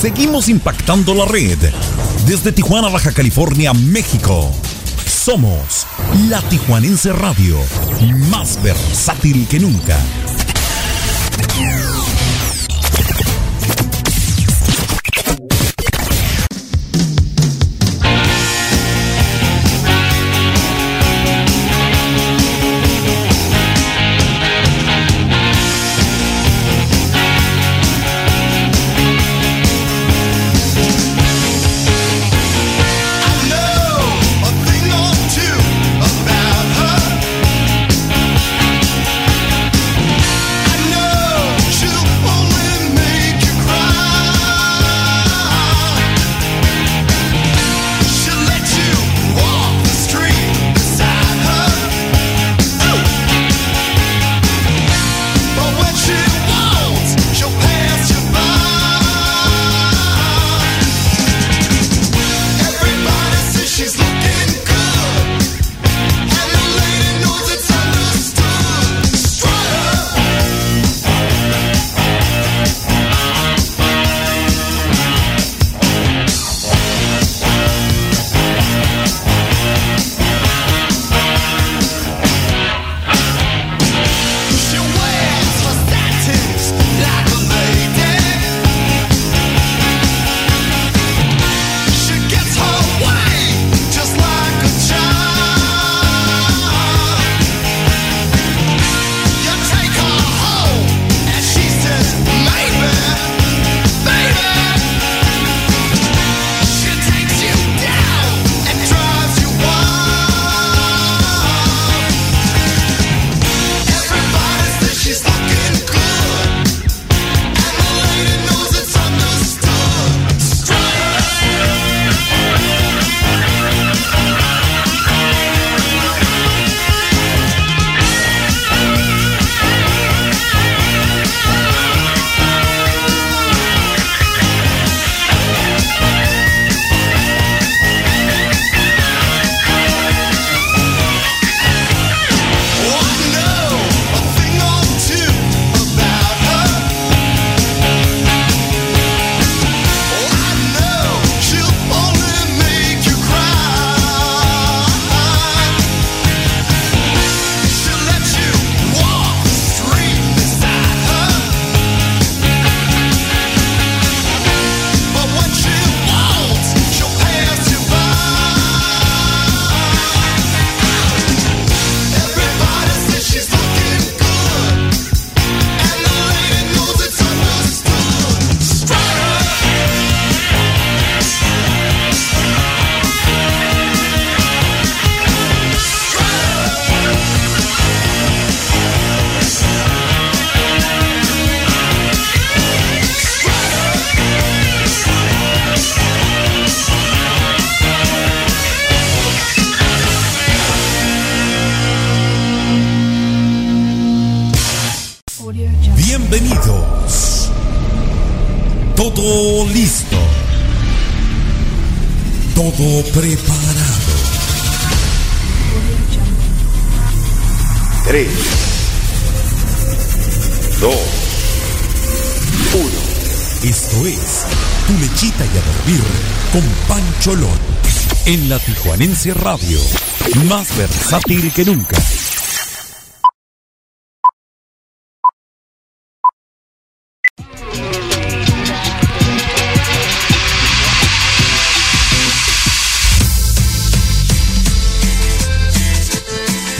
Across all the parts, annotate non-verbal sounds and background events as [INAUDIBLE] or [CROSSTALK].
Seguimos impactando la red. Desde Tijuana, Baja California, México. Somos la Tijuanense Radio, más versátil que nunca. Tijuanense Radio, más versátil que nunca.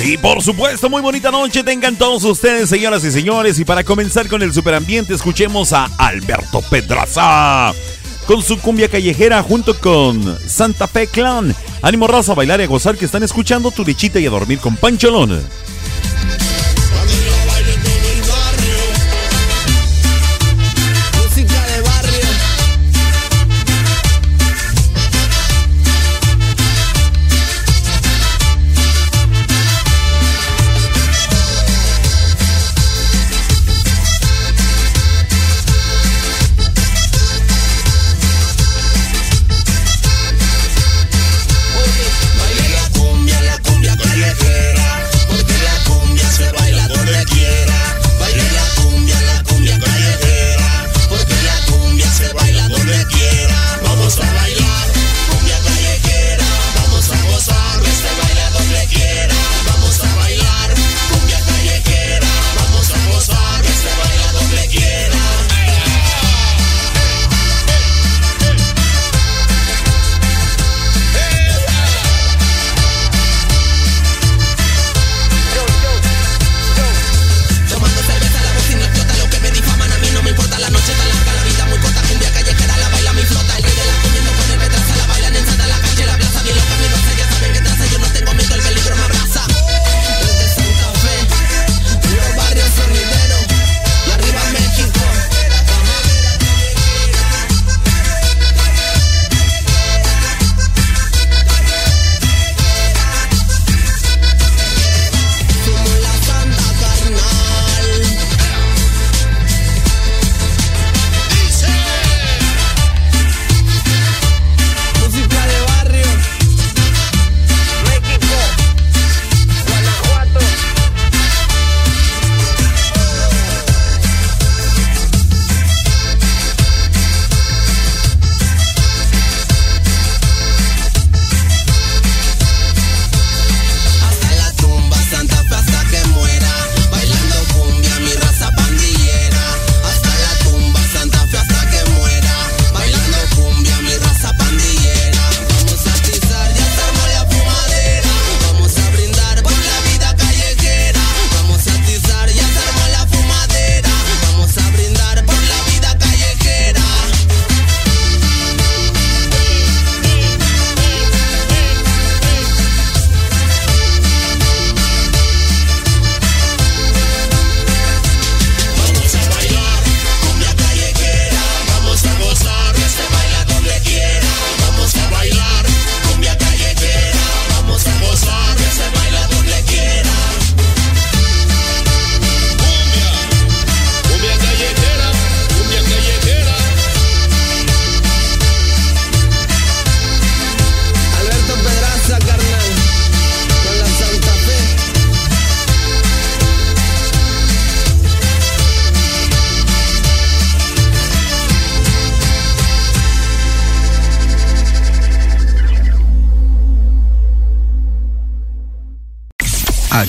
Y por supuesto, muy bonita noche tengan todos ustedes, señoras y señores. Y para comenzar con el superambiente, escuchemos a Alberto Pedraza con su cumbia callejera junto con Santa Fe Clan. Ánimo raza a bailar y a gozar que están escuchando tu lechita y a dormir con Pancholón.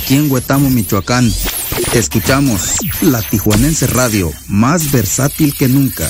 Aquí en Huetamo, Michoacán. Escuchamos la Tijuanense Radio, más versátil que nunca.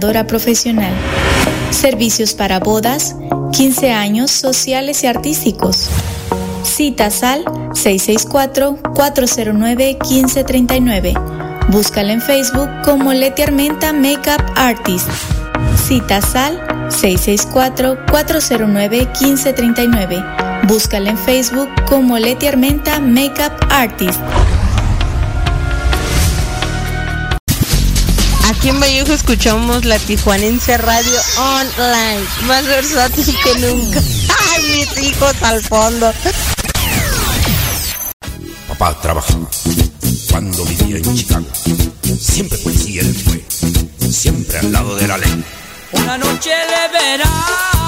Profesional. Servicios para bodas, 15 años sociales y artísticos. Cita Sal 664-409-1539. Búscala en Facebook como Leti Armenta Makeup Artist. Cita Sal 664-409-1539. Búscala en Facebook como Leti Armenta Makeup Artist. Aquí en Vallejo escuchamos la Tijuanense Radio Online, más versátil que nunca. [LAUGHS] ¡Ay, mis hijos al fondo! Papá trabajó cuando vivía en Chicago. Siempre policía él fue, siempre al lado de la ley. Una noche de verano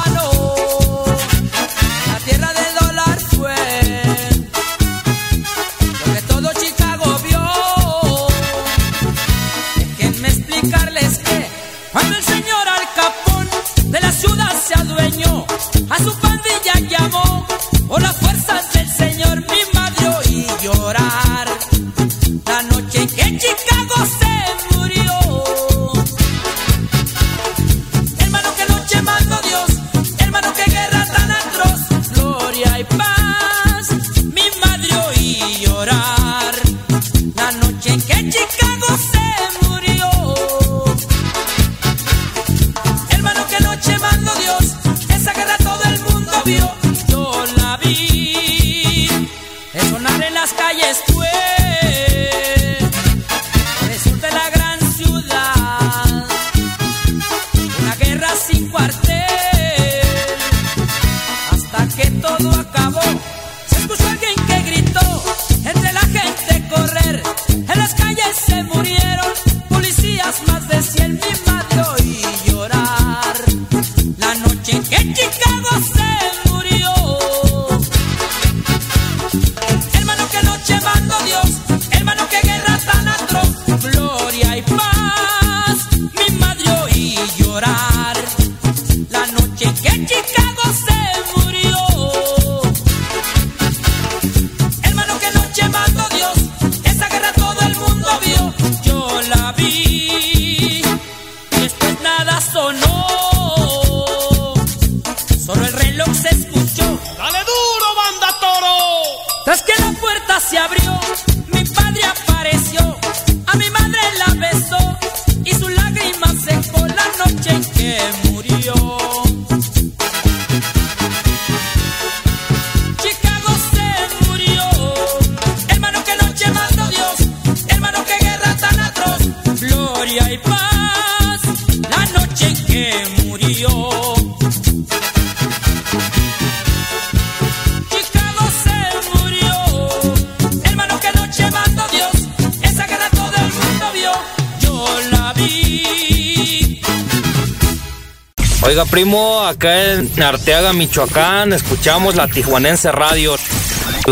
Arteaga, Michoacán, escuchamos la Tijuanense Radio,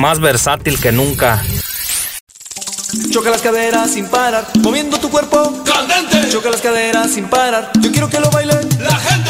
más versátil que nunca. Choca las caderas sin parar, moviendo tu cuerpo candente. Choca las caderas sin parar, yo quiero que lo baile la gente.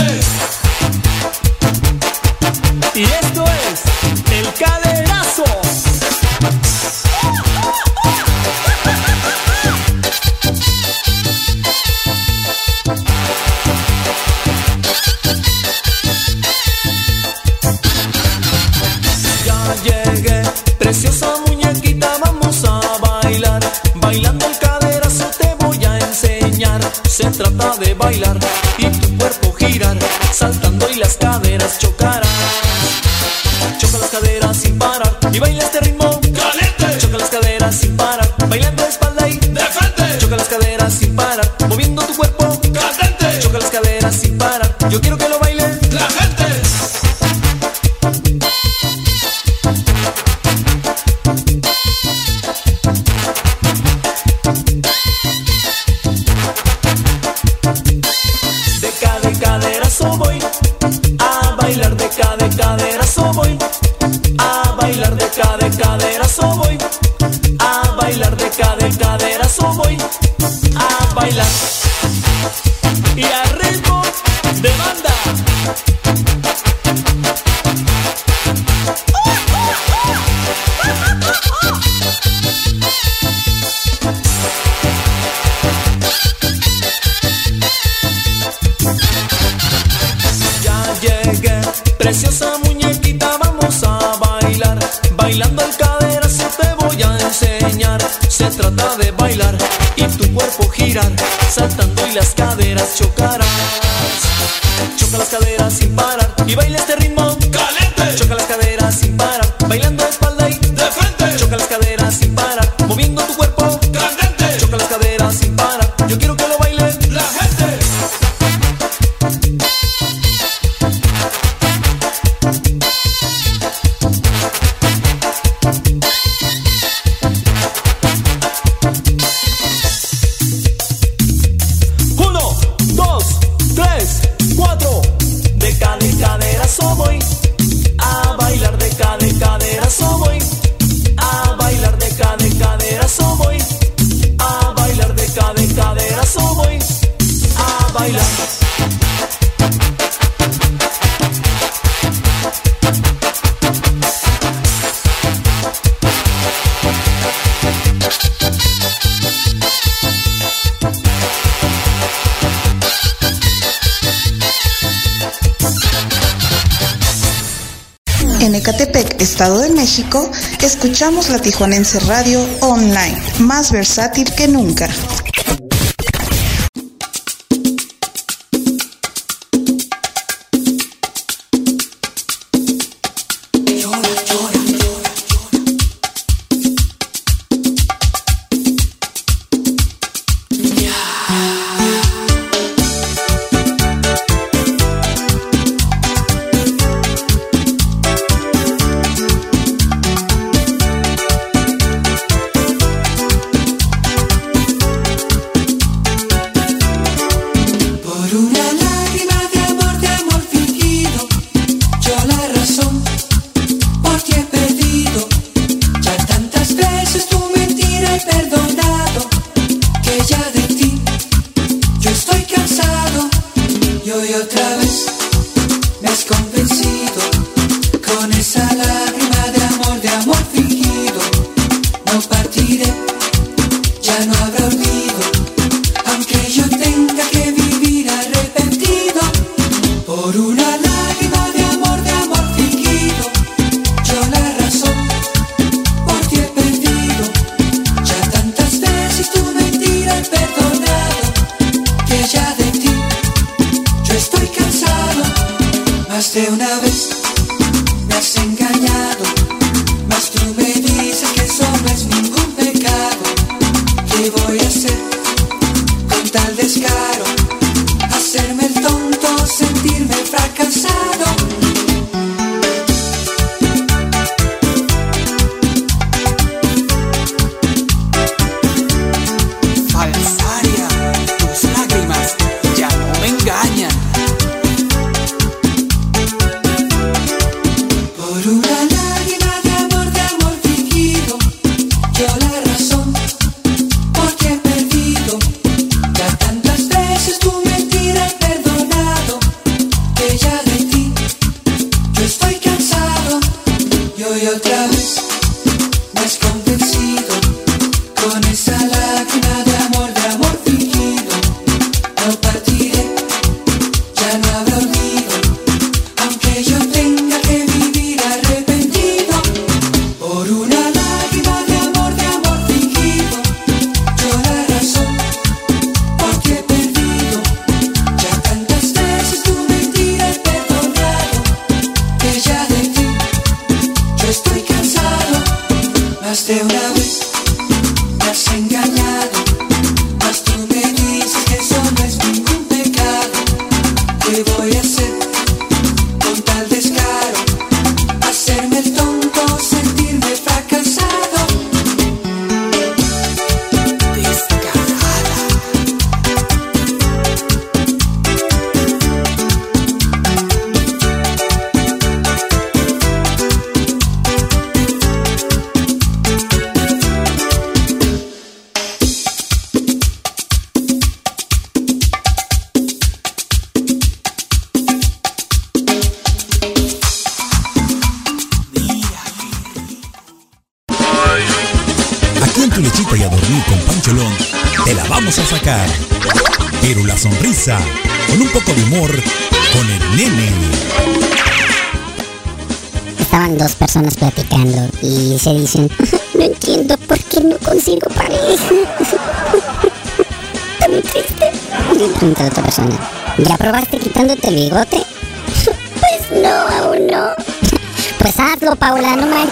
La Tijuanense Radio Online, más versátil que nunca.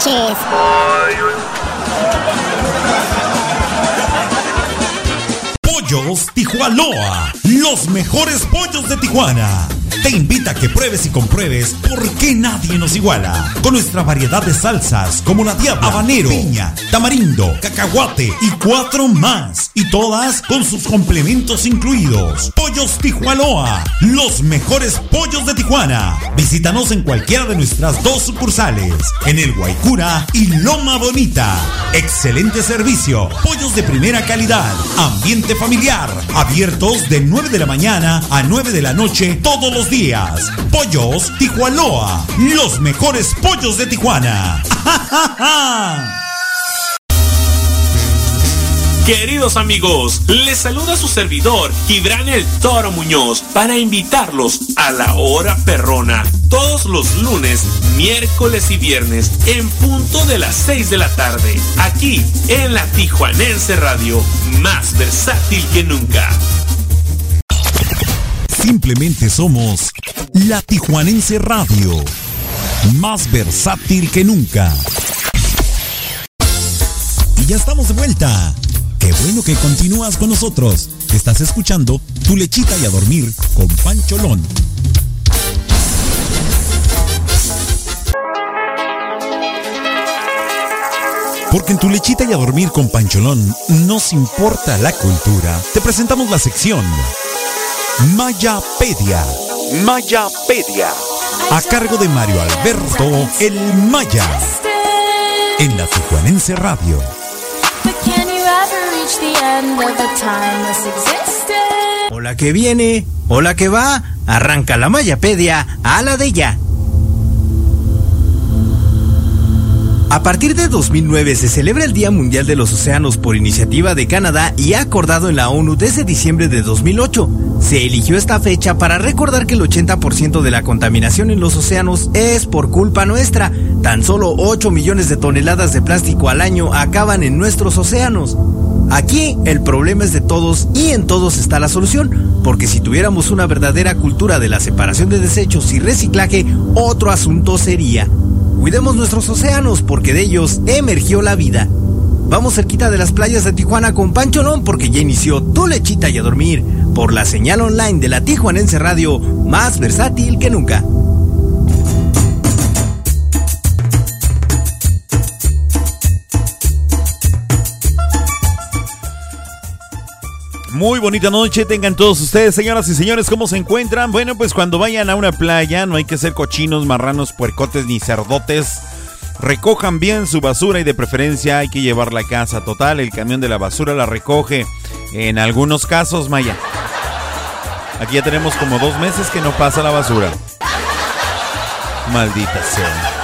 Manches. Pollos Tijuanoa, los mejores pollos de Tijuana. te invita a que pruebes y compruebes por qué nadie nos iguala. Con nuestra variedad de salsas como la diabla, habanero, piña, tamarindo, cacahuate y cuatro más. Y todas con sus complementos incluidos. Pollos Tijuanoa, los mejores pollos de Tijuana. Visítanos en cualquiera de nuestras dos sucursales, en el Guaycura y Loma Bonita. Excelente servicio, pollos de primera calidad, ambiente familiar, abiertos de 9 de la mañana a 9 de la noche todos los días. Pollos Tijuanoa, los mejores pollos de Tijuana. [LAUGHS] Queridos amigos, les saluda su servidor, Gibran el Toro Muñoz, para invitarlos a la hora perrona, todos los lunes, miércoles y viernes, en punto de las 6 de la tarde, aquí en la Tijuanense Radio, más versátil que nunca. Simplemente somos la Tijuanense Radio, más versátil que nunca. Y ya estamos de vuelta. Qué bueno que continúas con nosotros. Estás escuchando Tu lechita y a dormir con Pancholón. Porque en Tu lechita y a dormir con Pancholón nos importa la cultura. Te presentamos la sección Mayapedia. Mayapedia. A cargo de Mario Alberto El Maya. En la Tijuanense Radio. Hola que viene, hola que va, arranca la Mayapedia a la de ella. A partir de 2009 se celebra el Día Mundial de los Océanos por iniciativa de Canadá y acordado en la ONU desde diciembre de 2008. Se eligió esta fecha para recordar que el 80% de la contaminación en los océanos es por culpa nuestra. Tan solo 8 millones de toneladas de plástico al año acaban en nuestros océanos. Aquí el problema es de todos y en todos está la solución, porque si tuviéramos una verdadera cultura de la separación de desechos y reciclaje, otro asunto sería. Cuidemos nuestros océanos porque de ellos emergió la vida. Vamos cerquita de las playas de Tijuana con Pancholón porque ya inició tu lechita y a dormir por la señal online de la Tijuanense Radio, más versátil que nunca. Muy bonita noche tengan todos ustedes, señoras y señores, ¿cómo se encuentran? Bueno, pues cuando vayan a una playa no hay que ser cochinos, marranos, puercotes ni cerdotes. Recojan bien su basura y de preferencia hay que llevarla a casa. Total, el camión de la basura la recoge. En algunos casos, Maya. Aquí ya tenemos como dos meses que no pasa la basura. Maldita sea.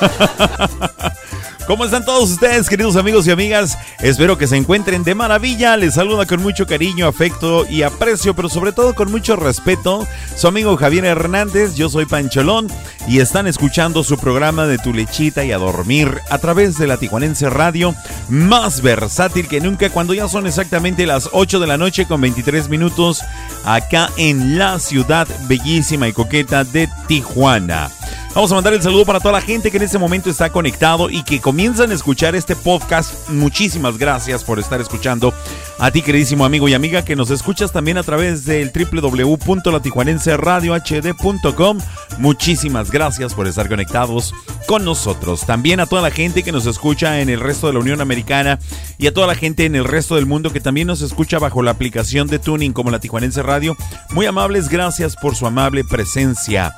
[LAUGHS] ¿Cómo están todos ustedes, queridos amigos y amigas? Espero que se encuentren de maravilla. Les saluda con mucho cariño, afecto y aprecio, pero sobre todo con mucho respeto. Su amigo Javier Hernández, yo soy Pancholón y están escuchando su programa de Tu Lechita y a Dormir a través de la Tijuanense Radio, más versátil que nunca, cuando ya son exactamente las 8 de la noche con 23 minutos acá en la ciudad bellísima y coqueta de Tijuana. Vamos a mandar el saludo para toda la gente que en este momento está conectado y que comienzan a escuchar este podcast. Muchísimas gracias por estar escuchando. A ti, queridísimo amigo y amiga, que nos escuchas también a través del www.latijuanenseradiohd.com. Muchísimas gracias por estar conectados con nosotros. También a toda la gente que nos escucha en el resto de la Unión Americana y a toda la gente en el resto del mundo que también nos escucha bajo la aplicación de Tuning como la Tijuanense Radio. Muy amables, gracias por su amable presencia.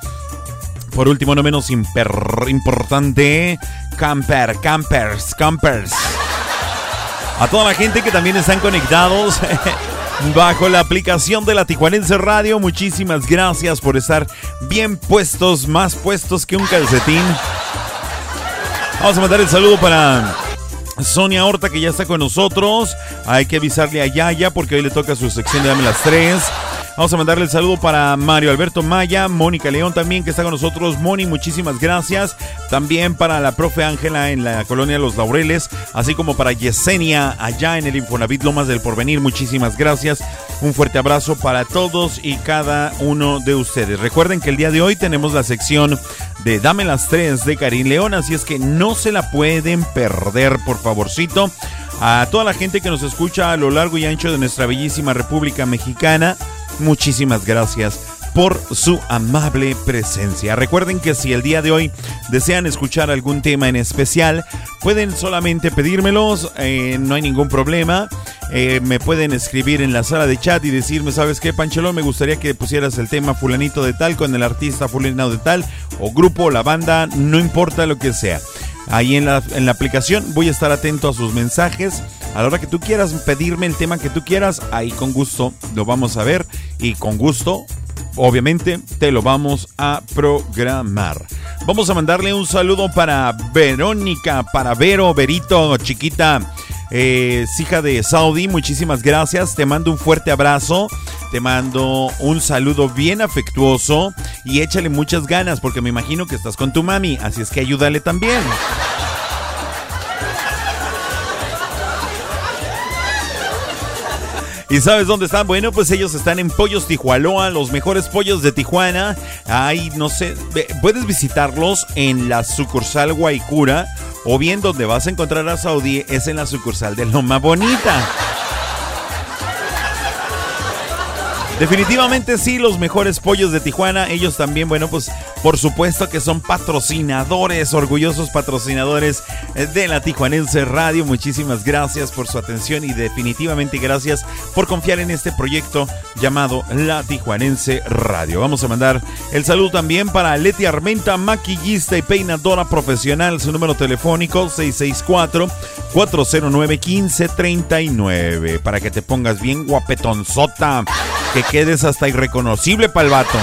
Por último, no menos importante, camper, campers, campers. A toda la gente que también están conectados [LAUGHS] bajo la aplicación de la Tijuanense Radio, muchísimas gracias por estar bien puestos, más puestos que un calcetín. Vamos a mandar el saludo para Sonia Horta que ya está con nosotros. Hay que avisarle a Yaya porque hoy le toca su sección de Dame las Tres. Vamos a mandarle el saludo para Mario Alberto Maya, Mónica León también que está con nosotros. Moni, muchísimas gracias. También para la profe Ángela en la colonia Los Laureles, así como para Yesenia allá en el Infonavit Lomas del Porvenir. Muchísimas gracias. Un fuerte abrazo para todos y cada uno de ustedes. Recuerden que el día de hoy tenemos la sección de Dame las tres de Karim León, así es que no se la pueden perder, por favorcito. A toda la gente que nos escucha a lo largo y ancho de nuestra bellísima República Mexicana, muchísimas gracias por su amable presencia. Recuerden que si el día de hoy desean escuchar algún tema en especial, pueden solamente pedírmelos, eh, no hay ningún problema. Eh, me pueden escribir en la sala de chat y decirme, ¿sabes qué, Panchelón? Me gustaría que pusieras el tema fulanito de tal con el artista fulanito de tal, o grupo, la banda, no importa lo que sea. Ahí en la, en la aplicación voy a estar atento a sus mensajes. A la hora que tú quieras pedirme el tema que tú quieras, ahí con gusto lo vamos a ver y con gusto obviamente te lo vamos a programar. Vamos a mandarle un saludo para Verónica, para Vero, Verito, chiquita. Eh, hija de Saudi, muchísimas gracias. Te mando un fuerte abrazo. Te mando un saludo bien afectuoso y échale muchas ganas porque me imagino que estás con tu mami, así es que ayúdale también. ¿Y sabes dónde están? Bueno, pues ellos están en Pollos Tijualoa, los mejores pollos de Tijuana. Ahí, no sé, puedes visitarlos en la sucursal Guaycura o bien donde vas a encontrar a Saudi es en la sucursal de Loma Bonita. Definitivamente sí, los mejores pollos de Tijuana. Ellos también, bueno, pues por supuesto que son patrocinadores, orgullosos patrocinadores de la Tijuanense Radio. Muchísimas gracias por su atención y definitivamente gracias por confiar en este proyecto llamado La Tijuanense Radio. Vamos a mandar el saludo también para Leti Armenta, maquillista y peinadora profesional. Su número telefónico 664 409 1539 para que te pongas bien guapetonzota que quedes hasta irreconocible para el vato.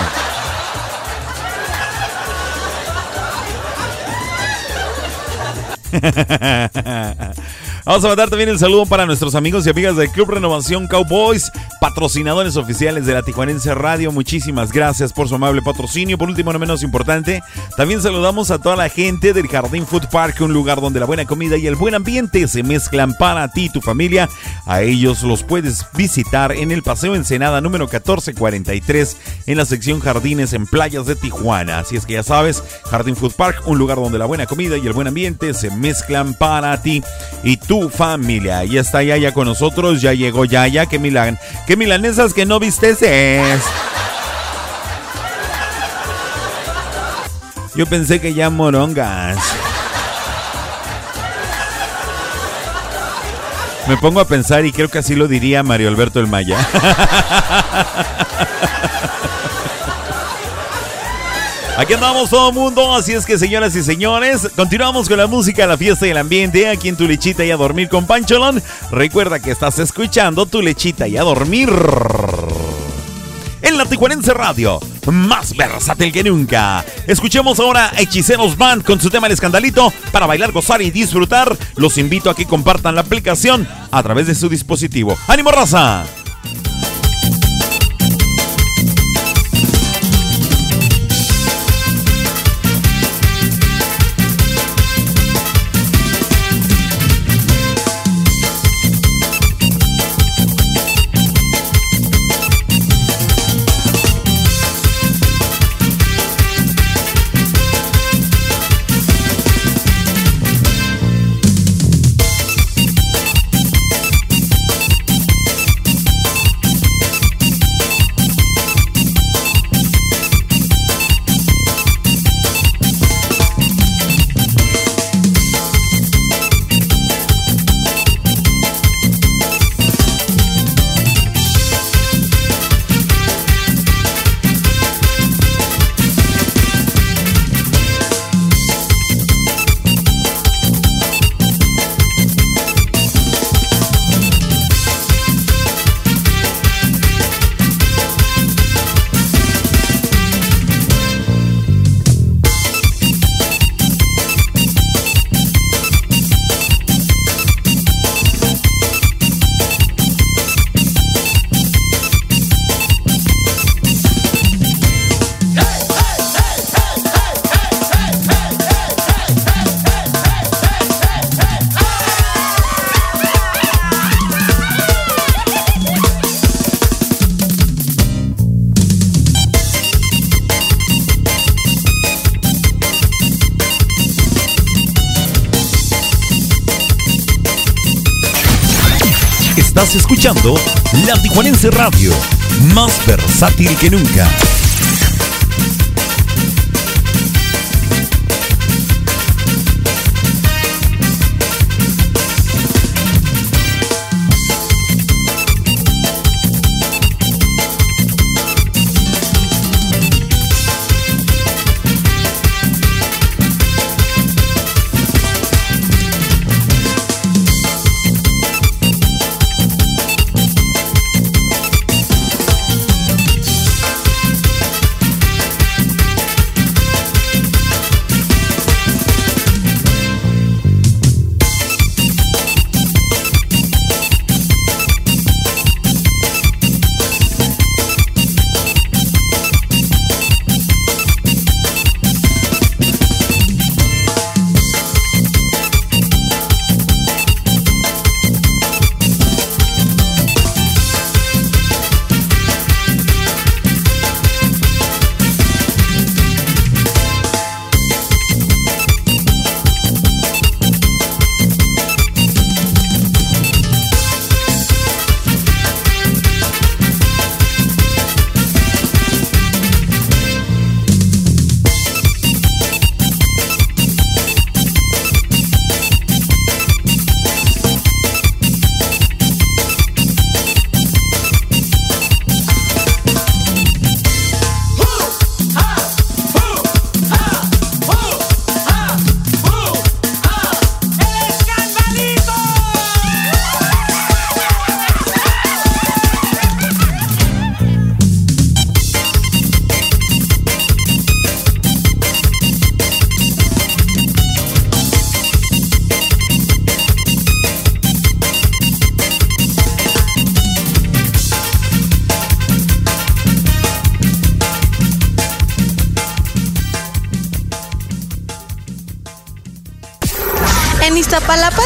[LAUGHS] Vamos a mandar también el saludo para nuestros amigos y amigas del Club Renovación Cowboys, patrocinadores oficiales de la Tijuanense Radio. Muchísimas gracias por su amable patrocinio. Por último, no menos importante, también saludamos a toda la gente del Jardín Food Park, un lugar donde la buena comida y el buen ambiente se mezclan para ti y tu familia. A ellos los puedes visitar en el Paseo Ensenada número 1443 en la sección Jardines en Playas de Tijuana. Así es que ya sabes, Jardín Food Park, un lugar donde la buena comida y el buen ambiente se mezclan para ti y tu familia. Y está Yaya con nosotros, ya llegó Yaya, qué milan, qué milanesas que no vistes es. Yo pensé que ya morongas. Me pongo a pensar y creo que así lo diría Mario Alberto el Maya. [LAUGHS] Aquí andamos todo mundo, así es que señoras y señores, continuamos con la música, la fiesta y el ambiente aquí en Tu Lechita y a Dormir con Pancholón. Recuerda que estás escuchando Tu Lechita y a Dormir en la Tijuanense Radio, más versátil que nunca. Escuchemos ahora a Hechiceros Band con su tema El Escandalito para bailar, gozar y disfrutar. Los invito a que compartan la aplicación a través de su dispositivo. ¡Ánimo, raza! Escuchando La Tijuanense Radio más versátil que nunca.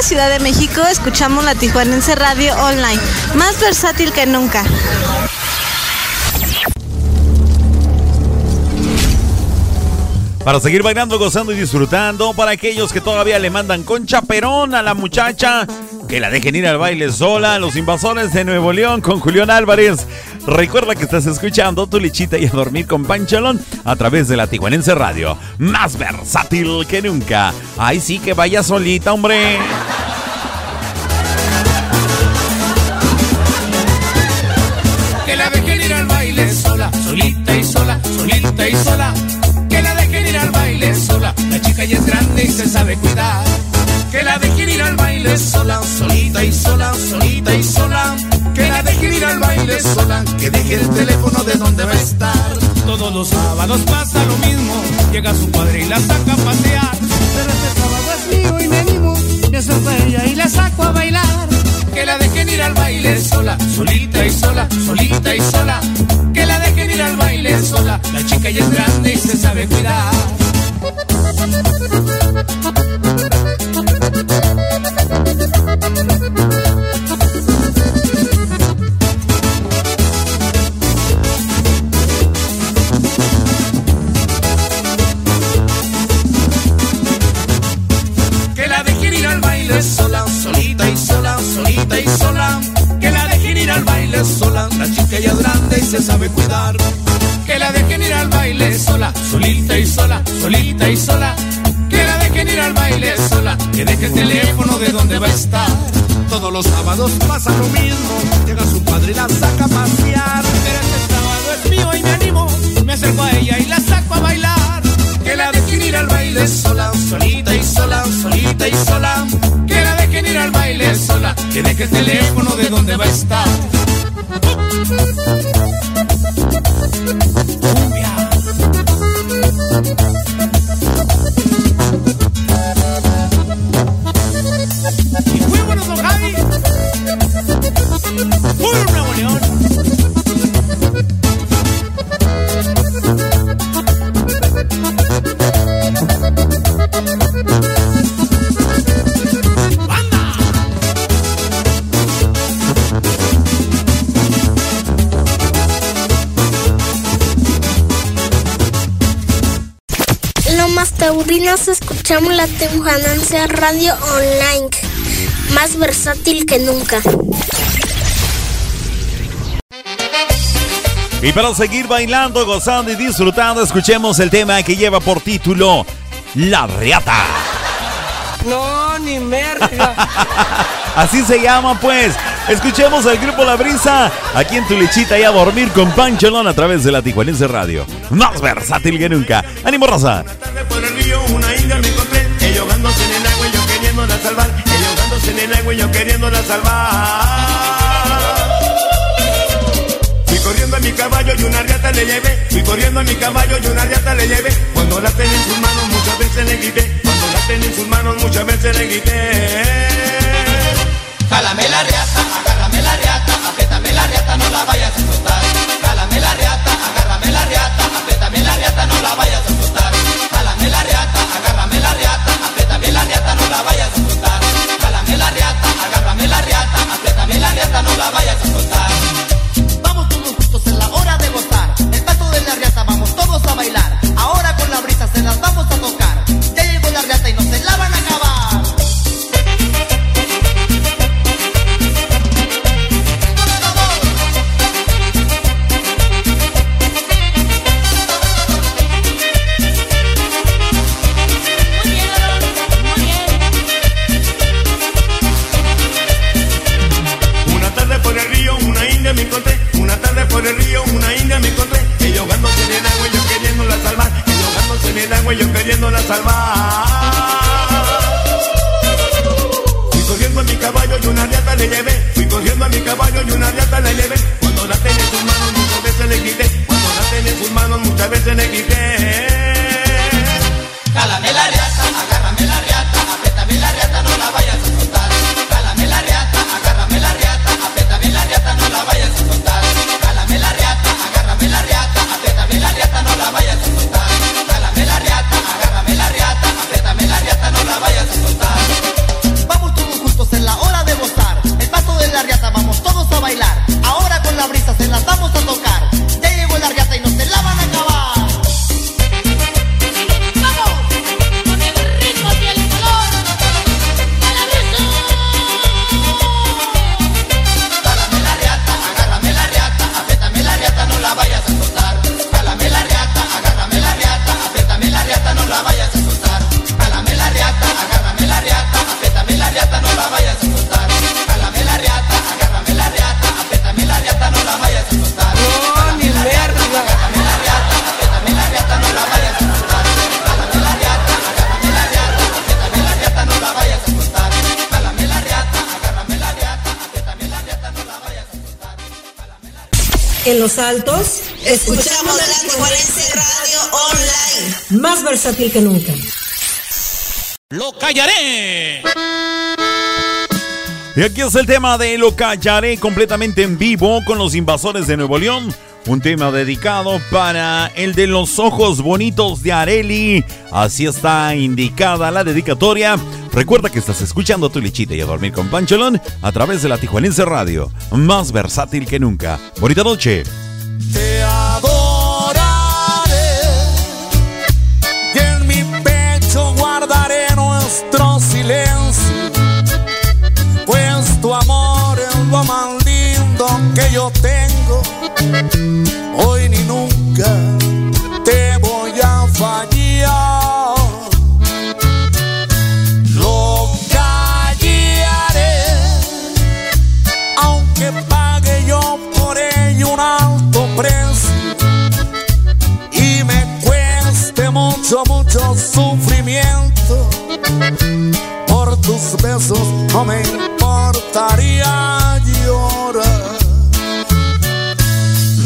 Ciudad de México, escuchamos la Tijuanense Radio Online, más versátil que nunca. Para seguir bailando, gozando y disfrutando, para aquellos que todavía le mandan con chaperón a la muchacha, que la dejen ir al baile sola, los invasores de Nuevo León con Julián Álvarez. Recuerda que estás escuchando tu lichita y a dormir con Pancholón a través de la Tijuanense Radio, más versátil que nunca. Ay, sí, que vaya solita, hombre. Y sola. Que la dejen ir al baile sola, la chica ya es grande y se sabe cuidar. Que la dejen ir al baile sola, solita y sola, solita y sola. Que la dejen ir al baile sola, que deje el teléfono de donde va a estar. Todos los sábados pasa lo mismo, llega su padre y la saca a pasear. Pero este sábado es mío y me animo, me ella y la saco a bailar. Que la dejen ir al baile sola, solita y sola, solita y sola. Que la dejen ir al baile sola, la chica ya es grande y se sabe cuidar. Que la dejen ir al baile sola, solita y sola, solita y sola. Que la dejen ir al baile sola, la chica ya es grande se sabe cuidar. Que la dejen ir al baile sola, solita y sola, solita y sola. Que la dejen ir al baile sola, que deje el teléfono de donde va a estar. Todos los sábados pasa lo mismo, llega su padre y la saca a pasear. Pero este sábado es mío y me animo, me acerco a ella y la saco a bailar. Que la dejen ir al baile sola, solita y sola, solita y sola. Que la dejen ir al baile sola, que deje el teléfono de donde va a estar. Y más taurinos escuchamos la Tijuanense Radio Online, más versátil que nunca. Y para seguir bailando, gozando y disfrutando, escuchemos el tema que lleva por título La Reata. No, ni merga. [LAUGHS] Así se llama, pues. Escuchemos al grupo La Brisa aquí en tu lechita y a dormir con Pancholón a través de la Tijuanense Radio. Más versátil que nunca. ¡Ánimo, raza! Salvar, ella ahogándose en el agua y yo queriéndola salvar. Fui corriendo a mi caballo y una riata le llevé, fui corriendo a mi caballo y una riata le llevé. Cuando la tenía en sus manos muchas veces le grité, cuando la tenía en sus manos muchas veces le grité. Jálame la riata, agárrame la riata, apriétame la riata, no la vayas a soltar. Jálame la riata, agárrame la riata, apriétame la riata, no la vayas a soltar. La vayas a soltar. Cuando tenía en sus manos muchas veces le grité. En los altos, Escuchamos la Tijuanense Radio Online. más versátil que nunca. ¡Lo callaré! Y aquí es el tema de Lo callaré completamente en vivo con los invasores de Nuevo León. Un tema dedicado para el de los ojos bonitos de Areli. Así está indicada la dedicatoria. Recuerda que estás escuchando tu lechita y a dormir con Pancholón a través de la Tijuanense Radio. Más versátil que nunca. Bonita noche. Te adoraré y en mi pecho guardaré nuestro silencio, pues tu amor es lo más lindo que yo no me importaría llorar.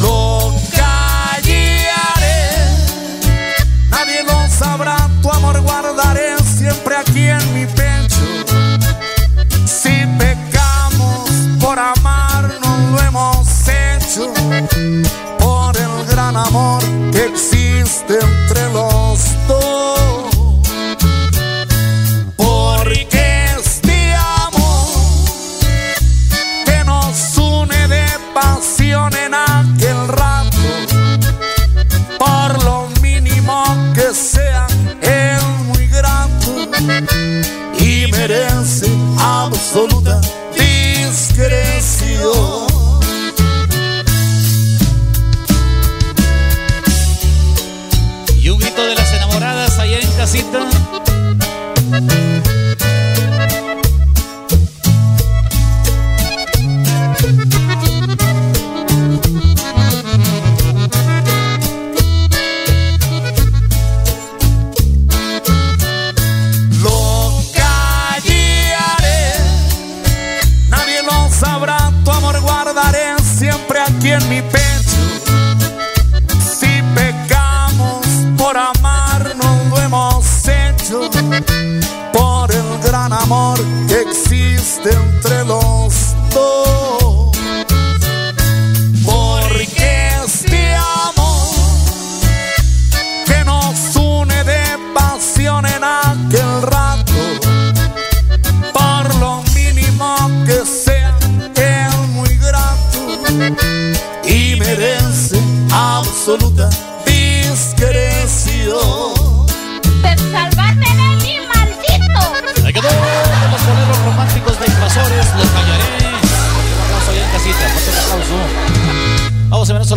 Lo callaré, nadie lo sabrá, tu amor guardaré siempre aquí en mi pecho. Si pecamos por amarnos lo hemos hecho, por el gran amor que existe entre los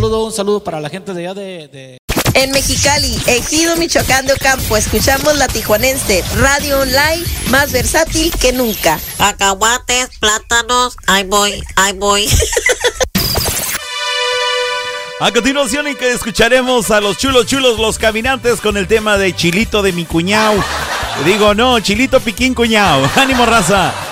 saludo, un saludo para la gente de allá de, de En Mexicali, Ejido Michoacán de Ocampo, escuchamos la tijuanense, radio online más versátil que nunca. Cacahuates, plátanos, ahí voy, ahí voy. A continuación y que escucharemos a los chulos chulos los caminantes con el tema de Chilito de mi cuñao. Digo, no, Chilito Piquín cuñao. [LAUGHS] Ánimo raza.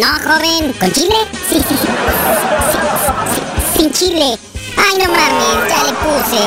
No, joven? ¿Con chile? Sí, sí, sí. Sin chile. Ay, no mames, ya le puse.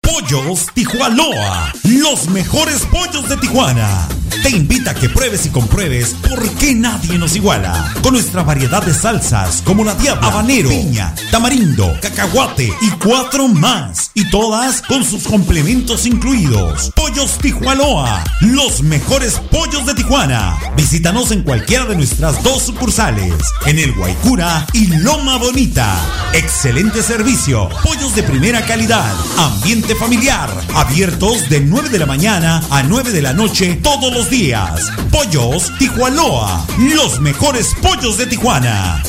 Pollos Tijuanoa, los mejores pollos de Tijuana. Te invita a que pruebes y compruebes por qué nadie nos iguala. Con nuestra variedad de salsas como la diabla, habanero, piña, tamarindo, cacahuate y cuatro más. Y todas con sus complementos incluidos. Pollos Tijuanoa, los mejores pollos de Tijuana. Visítanos en cualquiera de nuestras dos sucursales, en el Guaycura y Loma Bonita. Excelente servicio, pollos de primera calidad, ambiente familiar, abiertos de 9 de la mañana a 9 de la noche todos los días. Pollos Tijuanoa. Los mejores pollos de Tijuana.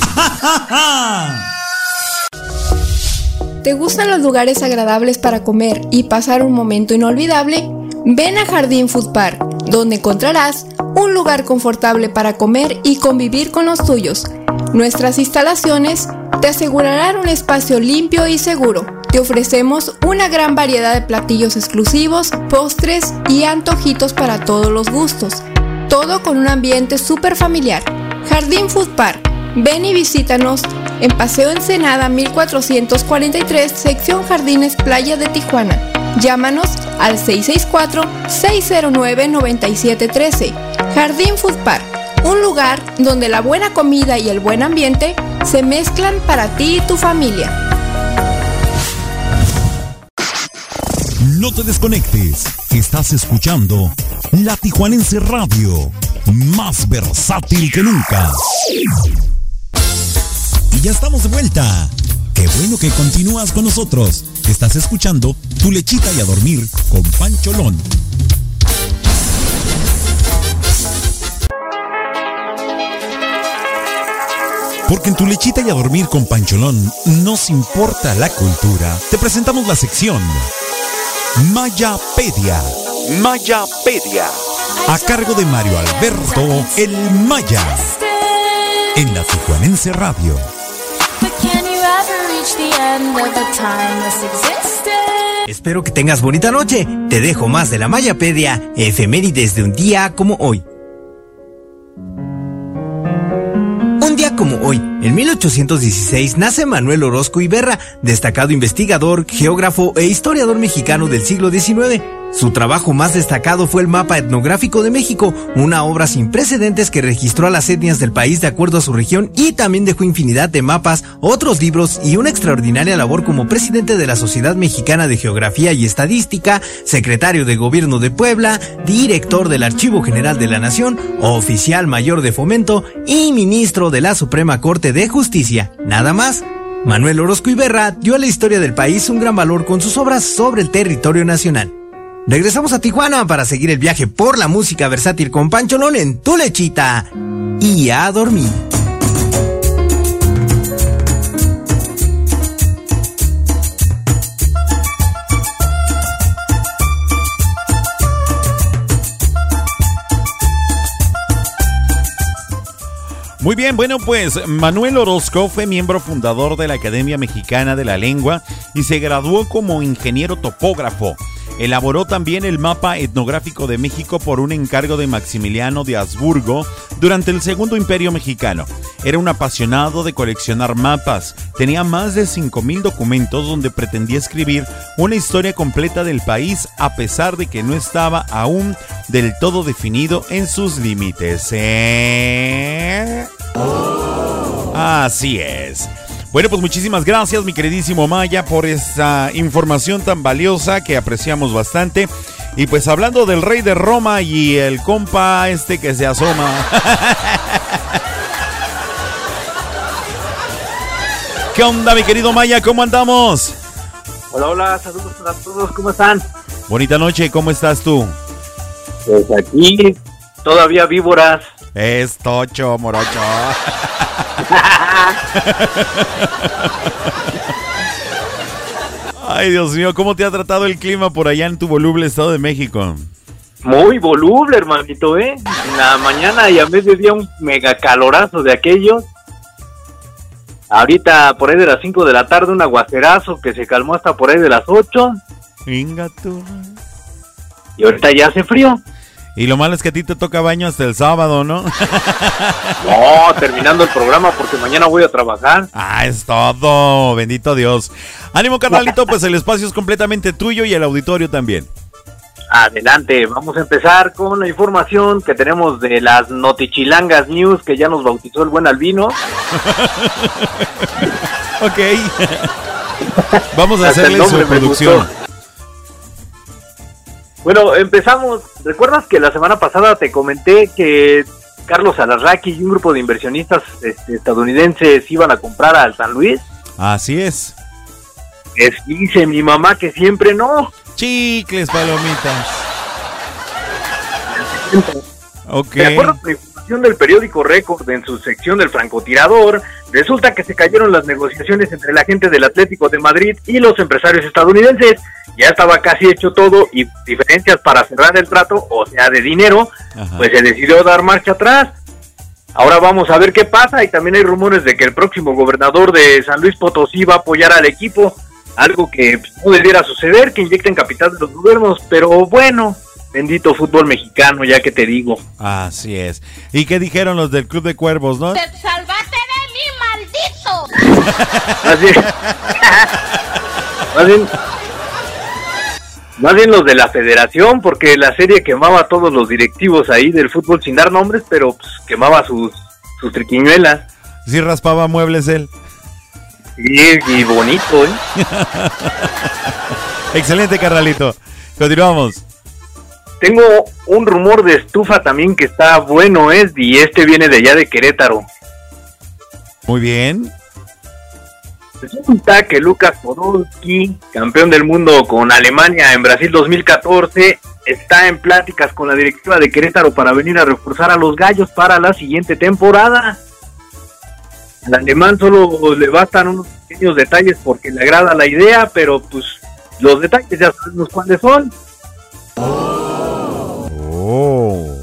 ¿Te gustan los lugares agradables para comer y pasar un momento inolvidable? Ven a Jardín Food Park, donde encontrarás un lugar confortable para comer y convivir con los tuyos. Nuestras instalaciones te asegurarán un espacio limpio y seguro. Te ofrecemos una gran variedad de platillos exclusivos, postres y antojitos para todos los gustos. Todo con un ambiente súper familiar. Jardín Food Park. Ven y visítanos en Paseo Ensenada 1443, sección Jardines Playa de Tijuana. Llámanos al 664-609-9713. Jardín Food Park, un lugar donde la buena comida y el buen ambiente se mezclan para ti y tu familia. No te desconectes. Estás escuchando La Tijuanense Radio. Más versátil que nunca. Ya estamos de vuelta. Qué bueno que continúas con nosotros. Estás escuchando Tu lechita y a dormir con Pancholón. Porque en tu lechita y a dormir con Pancholón nos importa la cultura. Te presentamos la sección Mayapedia. Mayapedia. A cargo de Mario Alberto El Maya. En la Tijuanense Radio. Espero que tengas bonita noche. Te dejo más de la Mayapedia, efemérides de un día como hoy. Un día como hoy, en 1816, nace Manuel Orozco Iberra, destacado investigador, geógrafo e historiador mexicano del siglo XIX. Su trabajo más destacado fue el Mapa Etnográfico de México, una obra sin precedentes que registró a las etnias del país de acuerdo a su región y también dejó infinidad de mapas, otros libros y una extraordinaria labor como presidente de la Sociedad Mexicana de Geografía y Estadística, secretario de Gobierno de Puebla, director del Archivo General de la Nación, oficial mayor de fomento y ministro de la Suprema Corte de Justicia. Nada más. Manuel Orozco Iberra dio a la historia del país un gran valor con sus obras sobre el territorio nacional. Regresamos a Tijuana para seguir el viaje por la música versátil con Pancholón en Tu Lechita y a dormir. Muy bien, bueno, pues Manuel Orozco fue miembro fundador de la Academia Mexicana de la Lengua y se graduó como ingeniero topógrafo. Elaboró también el mapa etnográfico de México por un encargo de Maximiliano de Habsburgo durante el Segundo Imperio Mexicano. Era un apasionado de coleccionar mapas. Tenía más de 5.000 documentos donde pretendía escribir una historia completa del país a pesar de que no estaba aún del todo definido en sus límites. ¿Eh? Así es. Bueno, pues muchísimas gracias, mi queridísimo Maya, por esta información tan valiosa que apreciamos bastante. Y pues hablando del rey de Roma y el compa este que se asoma. [LAUGHS] ¿Qué onda, mi querido Maya? ¿Cómo andamos? Hola, hola, saludos a todos, ¿cómo están? Bonita noche, ¿cómo estás tú? Pues aquí, todavía víboras. Es tocho, morocho. Ay, Dios mío, ¿cómo te ha tratado el clima por allá en tu voluble Estado de México? Muy voluble, hermanito, ¿eh? En la mañana y a mediodía un mega calorazo de aquellos. Ahorita por ahí de las 5 de la tarde un aguacerazo que se calmó hasta por ahí de las 8. Venga tú. Y ahorita ya hace frío. Y lo malo es que a ti te toca baño hasta el sábado, ¿no? [LAUGHS] No, terminando el programa porque mañana voy a trabajar. Ah, es todo. Bendito Dios. Ánimo, carnalito, pues el espacio es completamente tuyo y el auditorio también. Adelante, vamos a empezar con la información que tenemos de las Notichilangas News que ya nos bautizó el buen Albino. [LAUGHS] ok. Vamos a hacerle su producción. gustó. Bueno, empezamos. ¿Recuerdas que la semana pasada te comenté que Carlos Alarraqui y un grupo de inversionistas este, estadounidenses iban a comprar al San Luis? Así es. Es, dice mi mamá que siempre no. Chicles, palomitas. Ok. De acuerdo con información del periódico Récord en su sección del francotirador, resulta que se cayeron las negociaciones entre la gente del Atlético de Madrid y los empresarios estadounidenses. Ya estaba casi hecho todo y diferencias para cerrar el trato, o sea, de dinero, pues se decidió dar marcha atrás. Ahora vamos a ver qué pasa y también hay rumores de que el próximo gobernador de San Luis Potosí va a apoyar al equipo, algo que pues, no debiera suceder, que inyecten capital de los gobiernos, pero bueno, bendito fútbol mexicano, ya que te digo. Así es. ¿Y qué dijeron los del Club de Cuervos, no? Te salvaste de mí, maldito. Más bien, [LAUGHS] más bien, los de la federación, porque la serie quemaba a todos los directivos ahí del fútbol sin dar nombres, pero pues, quemaba sus, sus triquiñuelas. Sí raspaba muebles él. Sí, y bonito, ¿eh? [LAUGHS] Excelente, carnalito. Continuamos. Tengo un rumor de estufa también que está bueno, ¿eh? Y este viene de allá de Querétaro. Muy bien. Resulta que Lucas Podolski, campeón del mundo con Alemania en Brasil 2014, está en pláticas con la directiva de Querétaro para venir a reforzar a los gallos para la siguiente temporada. Al alemán solo le bastan unos pequeños detalles porque le agrada la idea, pero pues los detalles ya sabemos cuáles son. Oh.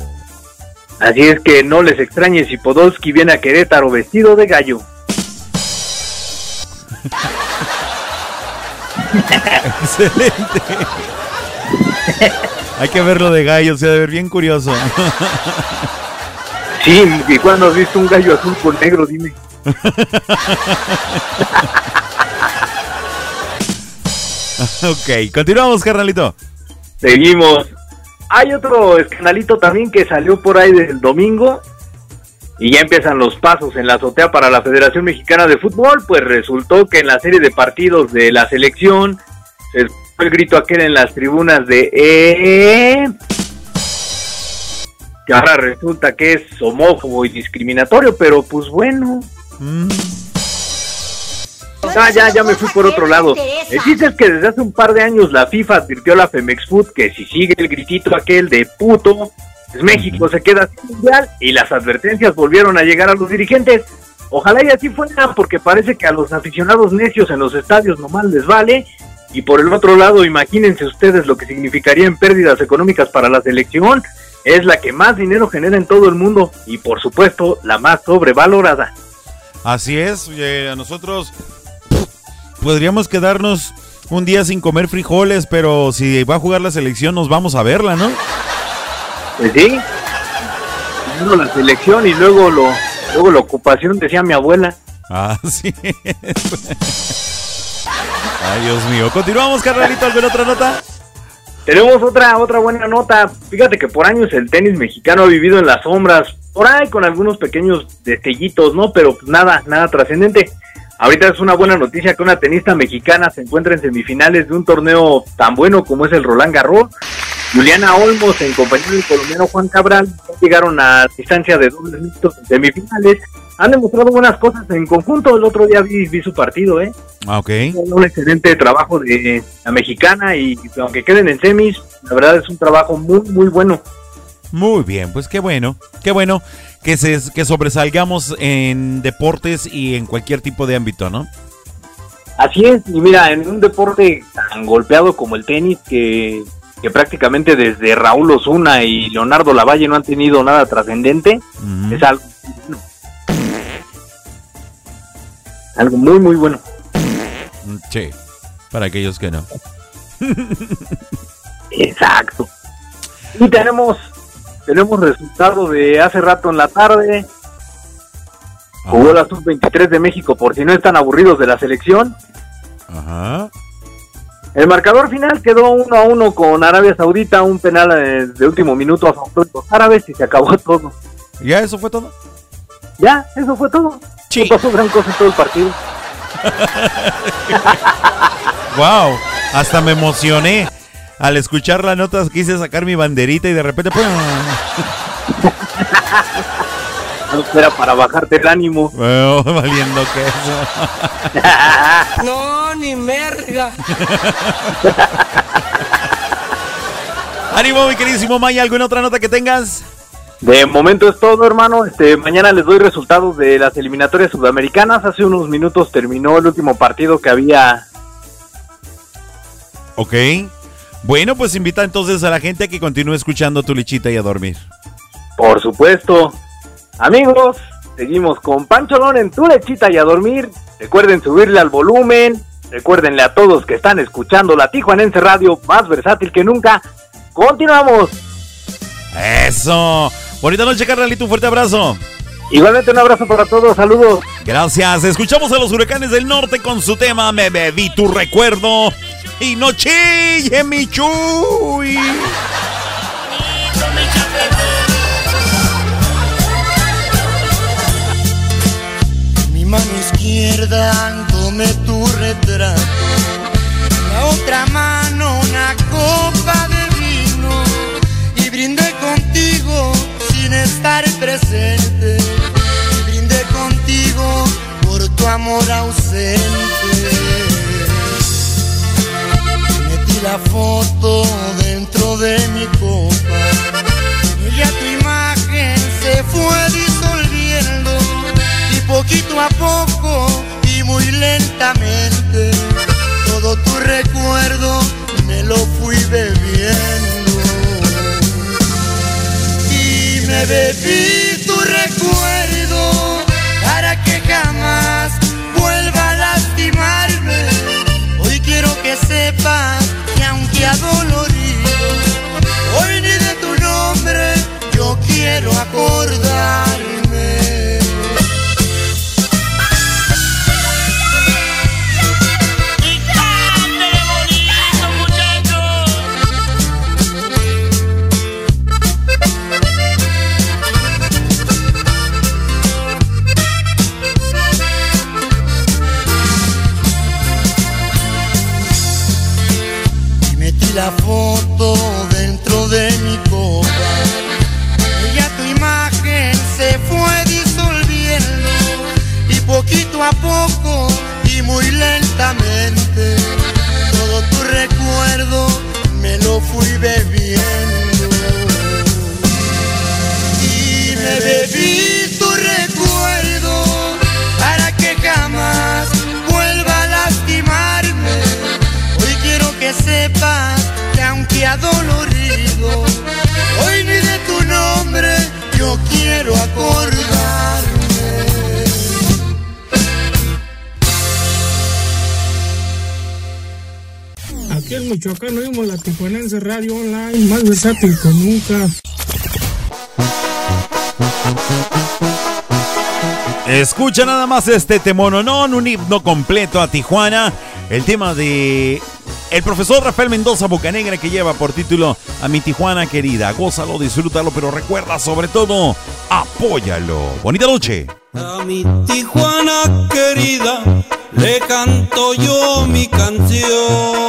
Así es que no les extrañe si Podolski viene a Querétaro vestido de gallo. Excelente. Hay que verlo de gallo, se debe ver bien curioso. Sí, y cuando has visto un gallo azul con negro, dime. ok, continuamos, carnalito. Seguimos. Hay otro escandalito también que salió por ahí del domingo y ya empiezan los pasos en la azotea para la Federación Mexicana de Fútbol, pues resultó que en la serie de partidos de la selección se escuchó el grito aquel en las tribunas de eh, que ahora resulta que es homófobo y discriminatorio, pero pues bueno. Ah, ya, ya me fui por otro lado. El chiste es que desde hace un par de años la FIFA advirtió a la Femex Food que si sigue el gritito aquel de puto, México se queda sin mundial y las advertencias volvieron a llegar a los dirigentes. Ojalá y así fuera, porque parece que a los aficionados necios en los estadios nomás les vale. Y por el otro lado, imagínense ustedes lo que significaría en pérdidas económicas para la selección. Es la que más dinero genera en todo el mundo y por supuesto la más sobrevalorada. Así es, a nosotros podríamos quedarnos un día sin comer frijoles, pero si va a jugar la selección nos vamos a verla, ¿no? Pues sí. Primero la selección y luego lo luego la ocupación, decía mi abuela. [LAUGHS] Así Ay, Dios mío. Continuamos, carnalito, ¿alguna otra nota? Tenemos otra otra buena nota. Fíjate que por años el tenis mexicano ha vivido en las sombras, por ahí con algunos pequeños destellitos, ¿no? Pero pues nada, nada trascendente. Ahorita es una buena noticia que una tenista mexicana se encuentra en semifinales de un torneo tan bueno como es el Roland Garros. Juliana Olmos, en compañía del colombiano Juan Cabral, llegaron a distancia de dobles mixtos en semifinales. Han demostrado buenas cosas en conjunto. El otro día vi, vi su partido, ¿eh? Ah, ok. Un excelente trabajo de la mexicana y aunque queden en semis, la verdad es un trabajo muy, muy bueno. Muy bien, pues qué bueno, qué bueno que, se, que sobresalgamos en deportes y en cualquier tipo de ámbito, ¿no? Así es, y mira, en un deporte tan golpeado como el tenis, que, que prácticamente desde Raúl Osuna y Leonardo Lavalle no han tenido nada trascendente, es algo. Algo muy, muy bueno. Mm, Sí, para aquellos que no. [LAUGHS] Exacto. Y tenemos tenemos resultado de hace rato en la tarde. Jugó la sub-23 de México por si no están aburridos de la selección. Ajá. El marcador final quedó 1 a 1 con Arabia Saudita, un penal eh, de último minuto a favor de los árabes y se acabó [LAUGHS] todo. ¿Ya eso fue todo? Ya, eso fue todo. No pasó gran cosa en todo el partido. [LAUGHS] wow, hasta me emocioné. Al escuchar la nota quise sacar mi banderita y de repente ¡pum! No era para bajarte el ánimo. [LAUGHS] Bueno, valiendo queso. No, ni merga. Ánimo, mi queridísimo Maya, ¿alguna otra nota que tengas? De momento es todo, hermano. Este, mañana les doy resultados de las eliminatorias sudamericanas. Hace unos minutos terminó el último partido que había. Ok. Bueno, pues invita entonces a la gente a que continúe escuchando tu lichita y a dormir. Por supuesto. Amigos, seguimos con Pancholón en tu lechita y a dormir. Recuerden subirle al volumen. Recuérdenle a todos que están escuchando la Tijuanense Radio más versátil que nunca. Continuamos. Eso. Bonita noche, carnalito. Un fuerte abrazo. Igualmente un abrazo para todos. Saludos. Gracias. Escuchamos a los huracanes del norte con su tema Me bebí tu recuerdo. Y no chille mi chuy. Mi mano izquierda tu retrato, la otra mano una copa de vino y brindé contigo sin estar presente. Y brindé contigo por tu amor ausente. Metí la foto dentro de mi copa y ya tu imagen se fue disolviendo y poquito a poco muy lentamente. Todo tu recuerdo me lo fui bebiendo. Y me bebí tu recuerdo para que jamás vuelva a lastimarme. Hoy quiero que sepas que aunque adolorido hoy ni de tu nombre yo quiero acordarme la foto En Michoacán oímos la Tijuanense Radio Online, más versátil que nunca. Escucha nada más este temononón, un himno completo a Tijuana. El tema de el profesor Rafael Mendoza Bocanegra que lleva por título A mi Tijuana querida. Gózalo, disfrútalo, pero recuerda sobre todo, apóyalo. Bonita noche. A mi Tijuana querida le canto yo mi canción.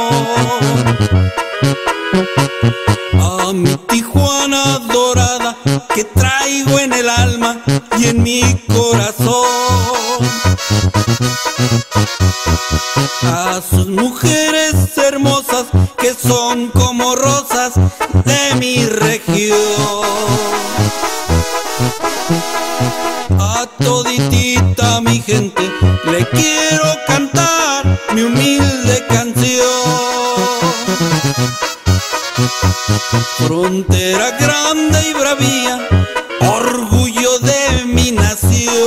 A mi Tijuana dorada que traigo en el alma y en mi corazón. A sus mujeres hermosas que son como rosas de mi región. A toditita mi gente quiero cantar mi humilde canción. Frontera grande y bravía, orgullo de mi nación.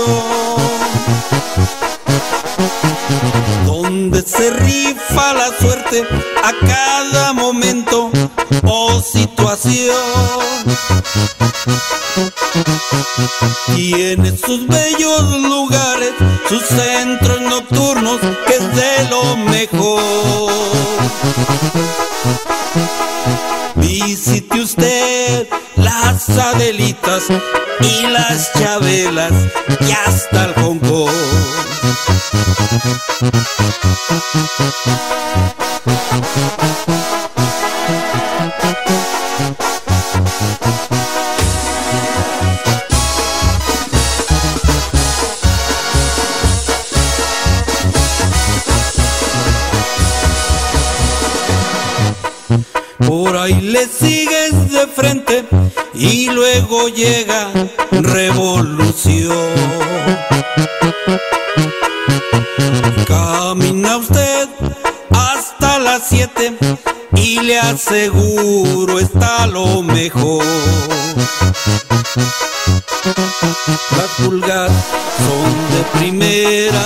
Donde se rifa la suerte a cada momento o situación. Tiene sus bellos lugares, sus centros nocturnos, que es de lo mejor. Visite usted las Adelitas y las Chabelas y hasta el Hong. Ahí le sigues de frente y luego llega revolución. Camina usted hasta las 7 y le aseguro está lo mejor. Las pulgas son de primera,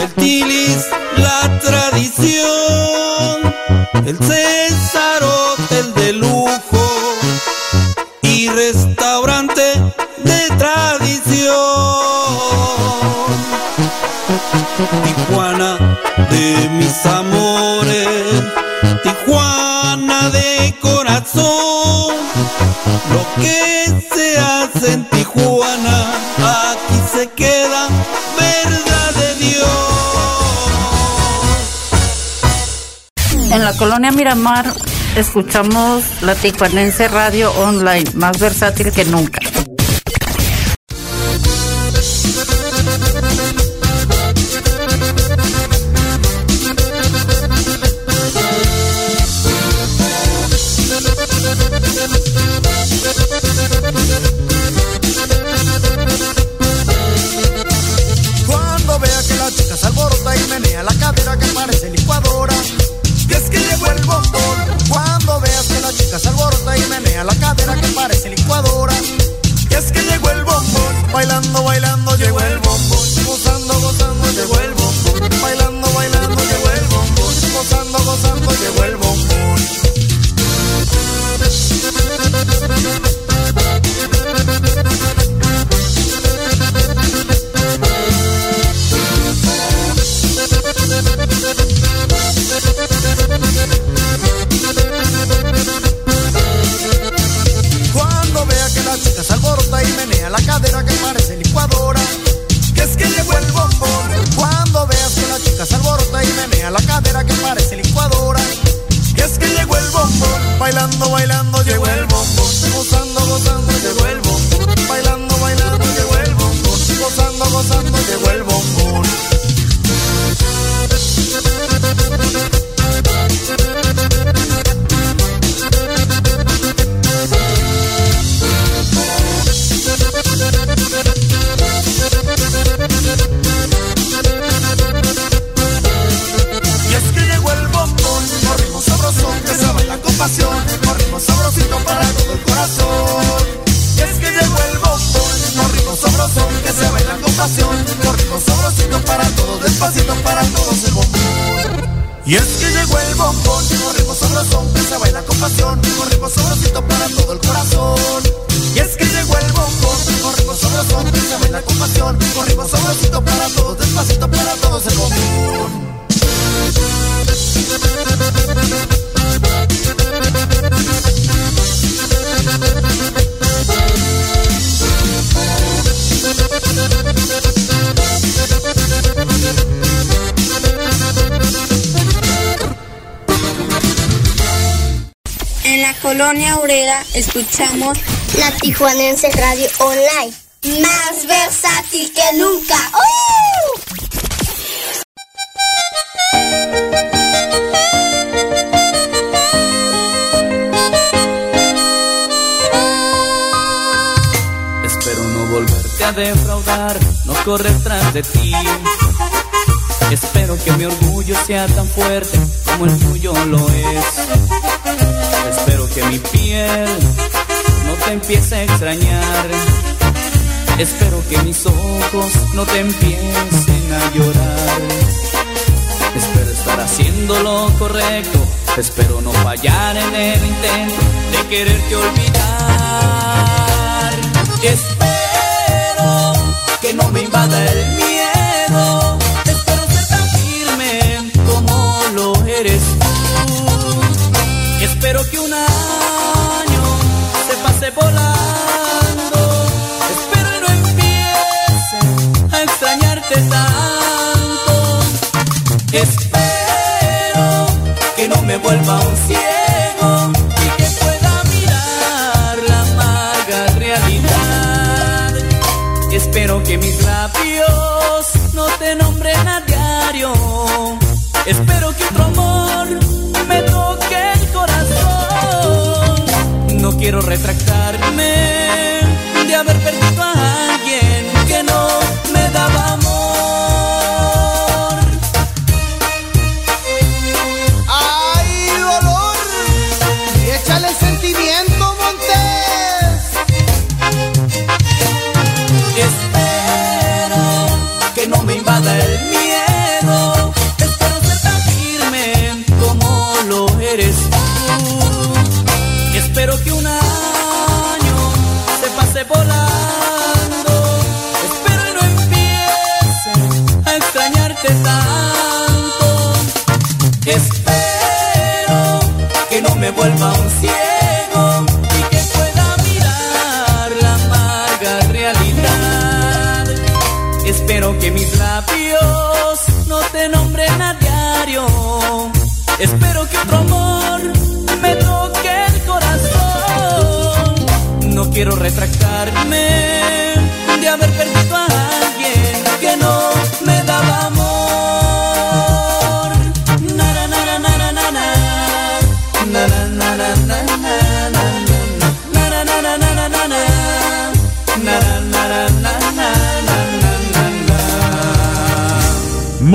el tilis la tradición, el César Tijuana de mis amores, Tijuana de corazón. Lo que se hace en Tijuana, aquí se queda, verdad de Dios. En la colonia Miramar escuchamos la Tijuanense Radio Online, más versátil que nunca. Escuchamos la Tijuanense Radio Online, más versátil que nunca. ¡Uh! Volverte a defraudar, no correr tras de ti. Espero que mi orgullo sea tan fuerte como el tuyo lo es. Que mi piel no te empiece a extrañar. Espero que mis ojos no te empiecen a llorar. Espero estar haciendo lo correcto. Espero no fallar en el intento de quererte olvidar. Espero que no me invada el miedo. Vuelva un ciego y que pueda mirar la amarga realidad. Espero que mis labios no te nombren a diario. Espero que otro amor me toque el corazón. quiero retractarme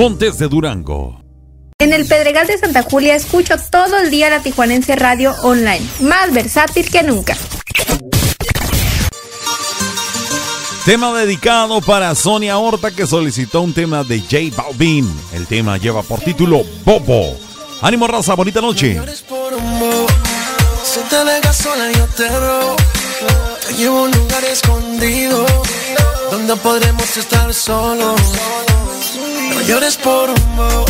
Montes de Durango. En el Pedregal de Santa Julia escucho todo el día la Tijuanense Radio Online, más versátil que nunca. Tema dedicado para Sonia Horta que solicitó un tema de J Balvin. El tema lleva por título Bobo. Ánimo raza, bonita noche. por un bobo. Si te dejas sola yo te robo Te llevo a un lugar escondido Donde podremos estar solos No llores por un bobo.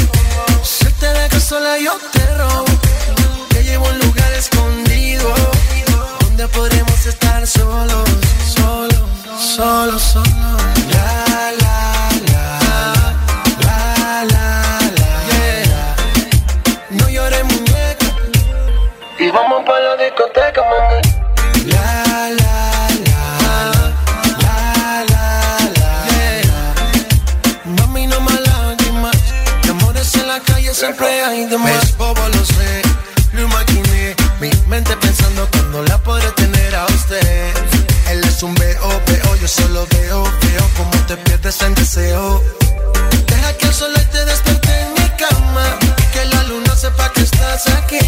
Si te dejas sola yo te robo. Te llevo un lugar escondido Donde podremos estar solos Solos, solos, solos hay de. Es bobo, lo sé, lo imaginé. Mi mente pensando cuando la podré tener a usted. Él es un veo, veo, yo solo veo, veo como te pierdes en deseo. Deja que el sol te despierte en mi cama. Que la luna sepa que estás aquí.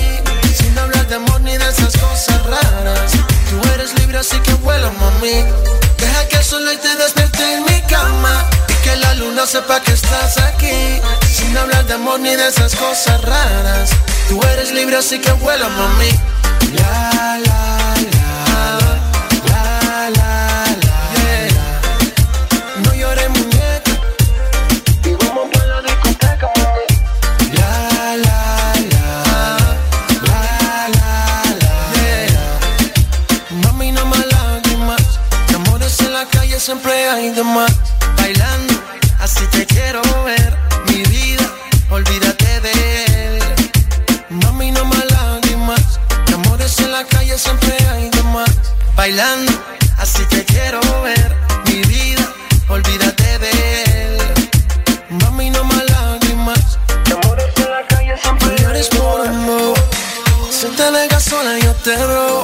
Sin hablar de amor ni de esas cosas raras. Tú eres libre, así que vuela, mami. Deja que el sol te despierte en mi cama. Que la luna sepa que estás aquí. Sin hablar de amor ni de esas cosas raras. Tú eres libre, así que vuela, mami. La, la, la. La, la, la. yeah. No llores, muñeca. Y vamos pa' la discoteca, mami. La, la, la. La, la, la. yeah. Mami, no más lágrimas. De amores en la calle siempre hay de más. Siempre hay de más. Bailando, así te quiero ver. Mi vida, olvídate de él. Mami, no más lágrimas. Amores en la calle siempre llores por amor. Si te dejas sola, yo te robo.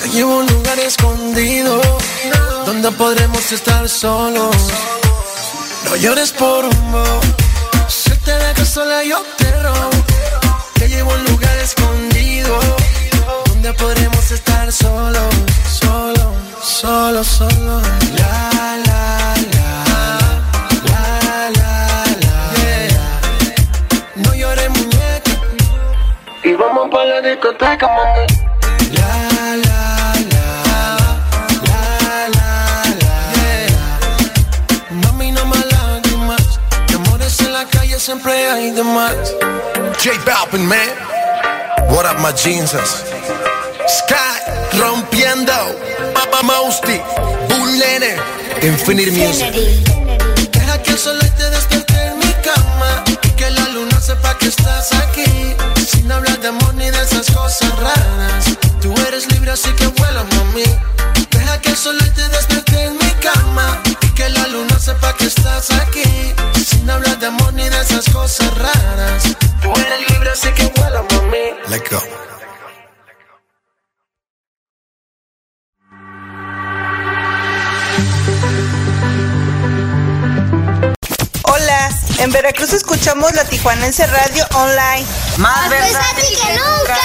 Te llevo a un lugar escondido. Donde podremos estar solos. No llores por bobo. Si te dejas sola, yo te robo. Te llevo a un lugar escondido. Donde podremos estar solos. Solo, solo, solo. La, la, la. La, la, la. yeah. No llores, muñeca. Y vamos pa' la discoteca, mami. La, la, la. La, la, la. yeah. Mami, no más lágrimas. De amores en la calle siempre hay de más. J Balvin, man. What up, my jeans? Sky rompiendo. Papa Mousty. Bull Nene. Infinite Music. Deja que el sol te despierte en mi cama y que la luna sepa que estás aquí. Sin hablar de amor ni de esas cosas raras. Tú eres libre, así que vuela, mami. Deja que el sol te despierte en mi cama y que la luna sepa que estás aquí. Sin hablar de amor ni de esas cosas raras. Tú eres libre, así que vuela, mami. Let go. En Veracruz escuchamos la Tijuanense Radio Online. Más versátil que nunca.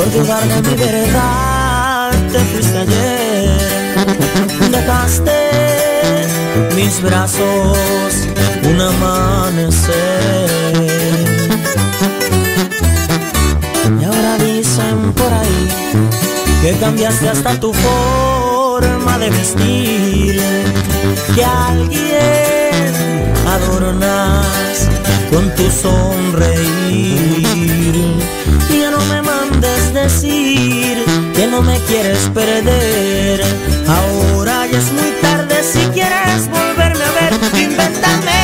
Por de mi verdad, te fuiste ayer, dejaste mis brazos un amanecer. Y ahora dicen por ahí que cambiaste hasta tu forma de vestir, que alguien adornas con tu sonreír. Decir que no me quieres perder. Ahora ya es muy tarde si quieres volverme a ver. Invéntame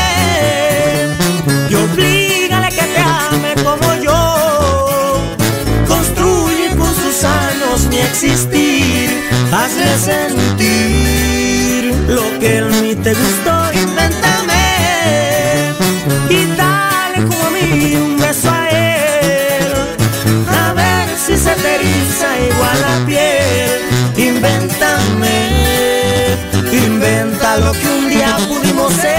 y oblígale que te ame como yo. Construye con sus años mi existir. Hazle sentir lo que en mí te gustó. Invéntame y dale lo que un día pudimos ser.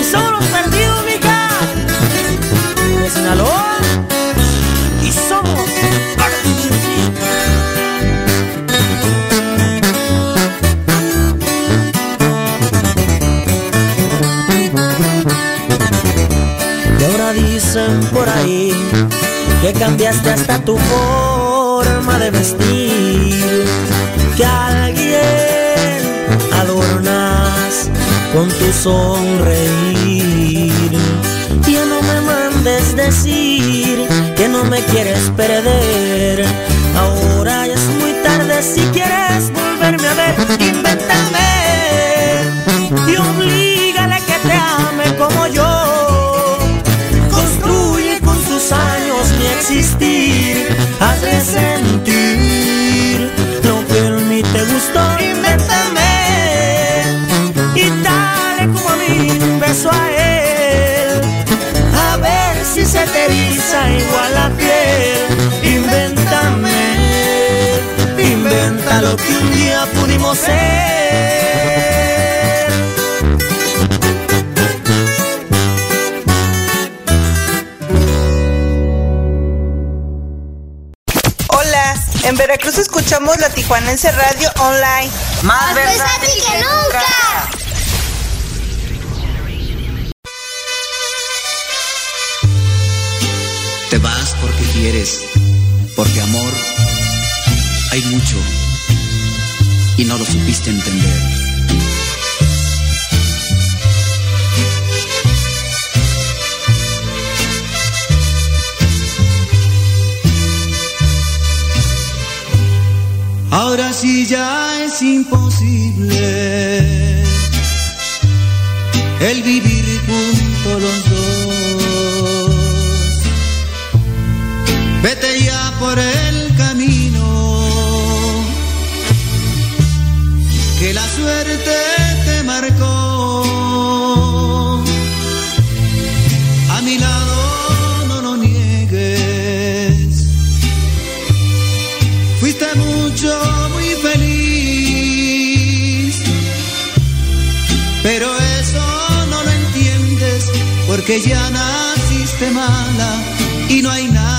Y somos perdidos, mica. De Sinaloa. Y somos. Y ahora dicen por ahí que cambiaste hasta tu forma de vestir, que a con tu sonreír. Ya no me mandes decir que no me quieres perder. Ahora ya es muy tarde si quieres volverme a ver. Invéntame y oblígale que te ame como yo. Construye con sus años mi existir. Hazle sentir Hola, en Veracruz escuchamos la Tijuanense Radio Online. Más versátil que nunca. Te vas porque quieres, porque amor hay mucho y no lo supiste entender. Ahora sí ya es imposible el vivir juntos los dos. Vete ya por el camino suerte te marcó. A mi lado no lo niegues. Fuiste mucho, muy feliz. Pero eso no lo entiendes porque ya naciste mala y no hay nada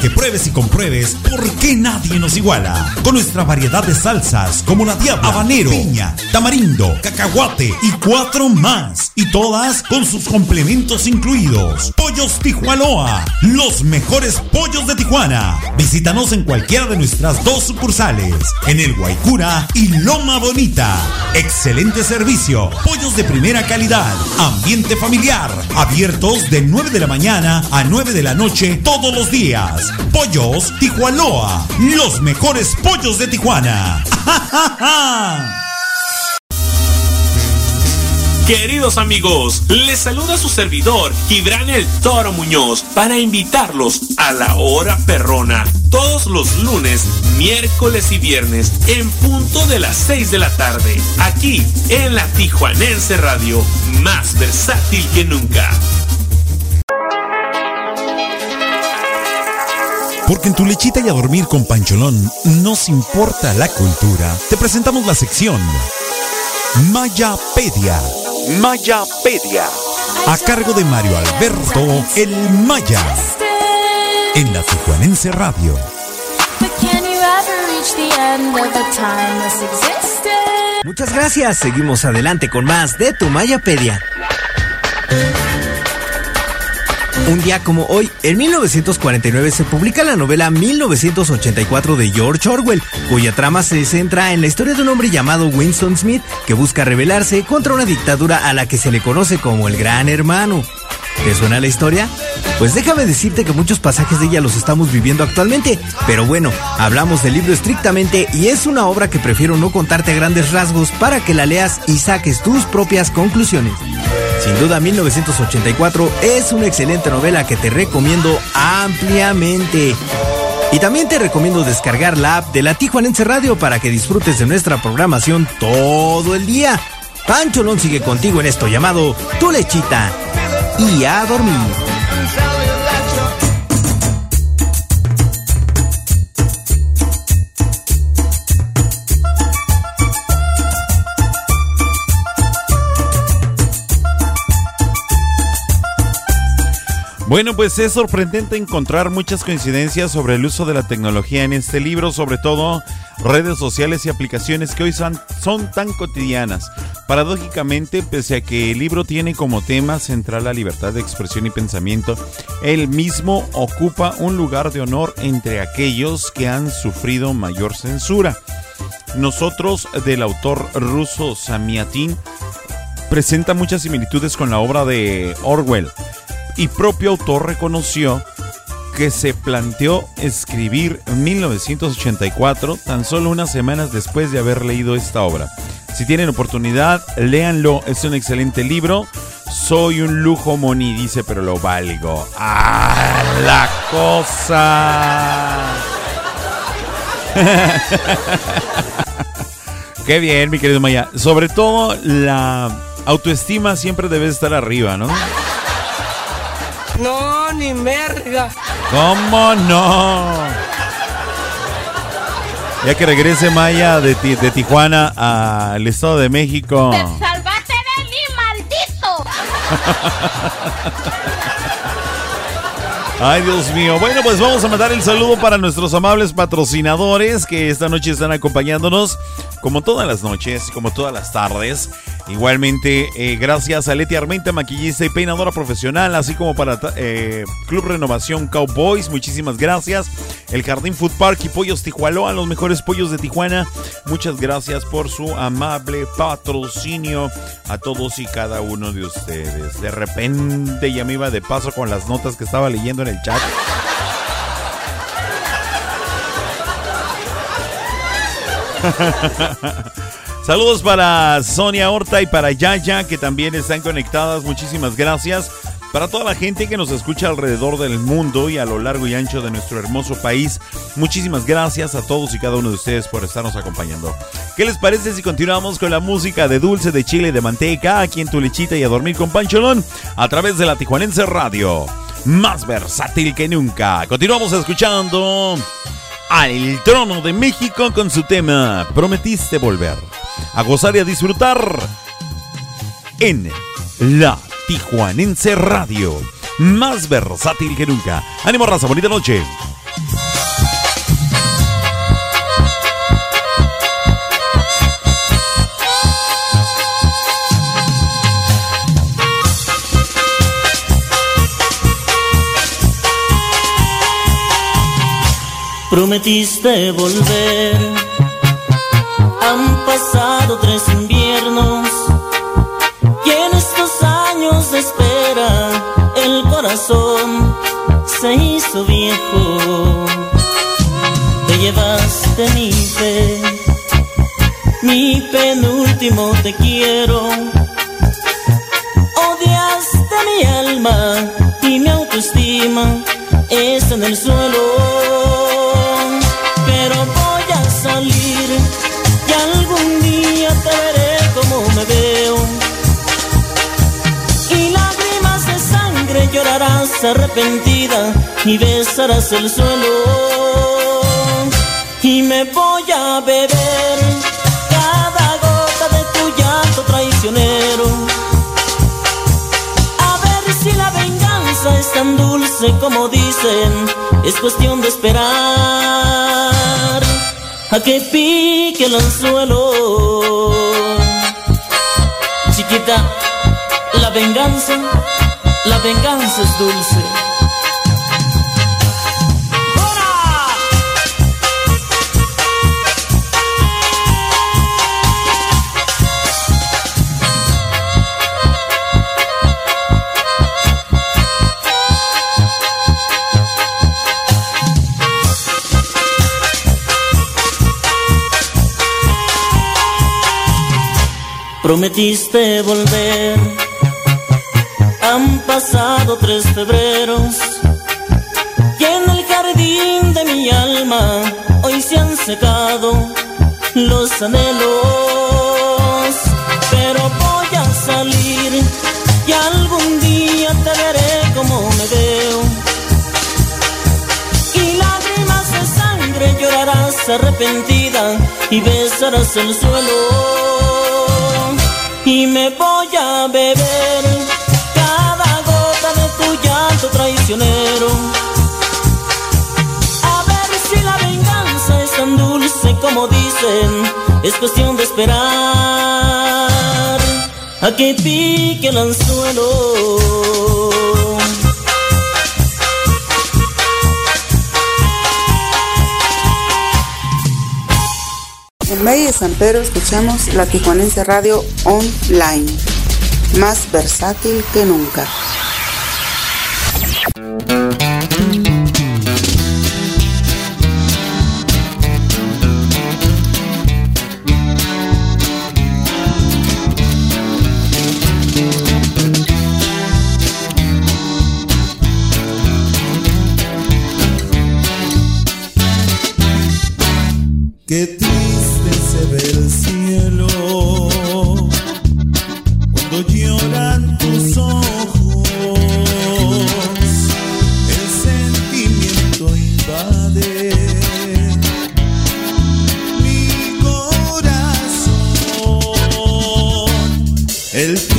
que pruebes y compruebes por qué nadie nos iguala. Con nuestra variedad de salsas como la diabla, habanero, piña, tamarindo, cacahuate y cuatro más. Y todas con sus complementos incluidos. Pollos Tijuanoa, los mejores pollos de Tijuana. Visítanos en cualquiera de nuestras dos sucursales, en el Guaycura y Loma Bonita. Excelente servicio, pollos de primera calidad, ambiente familiar, abiertos de 9 de la mañana a 9 de la noche todos los días. Pollos Tijuanoa, los mejores pollos de Tijuana. [LAUGHS] Queridos amigos, les saluda su servidor, Gibran el Toro Muñoz, para invitarlos a la hora perrona, todos los lunes, miércoles y viernes, en punto de las 6 de la tarde, aquí en la Tijuanense Radio, más versátil que nunca. Porque en tu lechita y a dormir con Pancholón nos importa la cultura. Te presentamos la sección Mayapedia. Mayapedia. A cargo de Mario Alberto El Maya. En la Tijuanense Radio. Muchas gracias. Seguimos adelante con más de tu Mayapedia. Un día como hoy, en 1949 se publica la novela 1984 de George Orwell, cuya trama se centra en la historia de un hombre llamado Winston Smith que busca rebelarse contra una dictadura a la que se le conoce como el Gran Hermano. ¿Te suena la historia? Pues déjame decirte que muchos pasajes de ella los estamos viviendo actualmente, pero bueno, hablamos del libro estrictamente y es una obra que prefiero no contarte a grandes rasgos para que la leas y saques tus propias conclusiones. Sin duda 1984 es una excelente novela que te recomiendo ampliamente. Y también te recomiendo descargar la app de la Tijuanense Radio para que disfrutes de nuestra programación todo el día. Pancholón sigue contigo en esto llamado Tu Lechita. Y a dormir. Bueno, pues es sorprendente encontrar muchas coincidencias sobre el uso de la tecnología en este libro, sobre todo redes sociales y aplicaciones que hoy son, tan cotidianas. Paradójicamente, pese a que el libro tiene como tema central la libertad de expresión y pensamiento, él mismo ocupa un lugar de honor entre aquellos que han sufrido mayor censura. Nosotros, del autor ruso Samiatin, presenta muchas similitudes con la obra de Orwell y propio autor reconoció que se planteó escribir 1984 tan solo unas semanas después de haber leído esta obra. Si tienen oportunidad, léanlo, es un excelente libro. Soy un lujo moni, dice, pero lo valgo. ¡Ah, la cosa! [LAUGHS] Qué bien, mi querido Maya. Sobre todo, la autoestima siempre debe estar arriba, ¿no? No, ni merga. ¿Cómo no? Ya que regrese Maya de, de Tijuana al Estado de México. ¡Te salvaste de mí, maldito! [LAUGHS] Ay, Dios mío. Bueno, pues vamos a mandar el saludo para nuestros amables patrocinadores que esta noche están acompañándonos. como todas las noches, como todas las tardes. Igualmente, eh, gracias a Leti Armenta, maquillista y peinadora profesional, así como para eh, Club Renovación Cowboys, muchísimas gracias. El Jardín Food Park y Pollos Tijualoa, los mejores pollos de Tijuana. Muchas gracias por su amable patrocinio a todos y cada uno de ustedes. De repente ya me iba de paso con las notas que estaba leyendo el chat. [LAUGHS] Saludos para Sonia Horta y para Yaya que también están conectadas. Muchísimas gracias. Para toda la gente que nos escucha alrededor del mundo y a lo largo y ancho de nuestro hermoso país, muchísimas gracias a todos y cada uno de ustedes por estarnos acompañando. ¿Qué les parece si continuamos con la música de dulce de chile de manteca aquí en tu lechita y a dormir con Pancholón a través de la Tijuanense Radio? Más versátil que nunca. Continuamos escuchando al trono de México con su tema Prometiste volver. A gozar y a disfrutar en la Tijuanense Radio. Más versátil que nunca. Ánimo, raza, bonita noche. Prometiste volver. Han pasado tres inviernos y en estos años de espera el corazón se hizo viejo. Te llevaste mi fe, mi penúltimo te quiero. Odiaste mi alma y mi autoestima está en el suelo arrepentida y besarás el suelo. Y me voy a beber cada gota de tu llanto traicionero. A ver si la venganza es tan dulce como dicen, es cuestión de esperar a que pique el anzuelo. Chiquita, la venganza, la venganza es dulce. Prometiste volver. Han pasado tres febreros y en el jardín de mi alma hoy se han secado los anhelos. Pero voy a salir y algún día te veré como me veo. Y lágrimas de sangre llorarás arrepentida y besarás el suelo y me voy a beber traicionero. A ver si la venganza es tan dulce como dicen, es cuestión de esperar a que pique el anzuelo. En Valle de San Pedro escuchamos la Tijuanense Radio Online, más versátil que nunca. El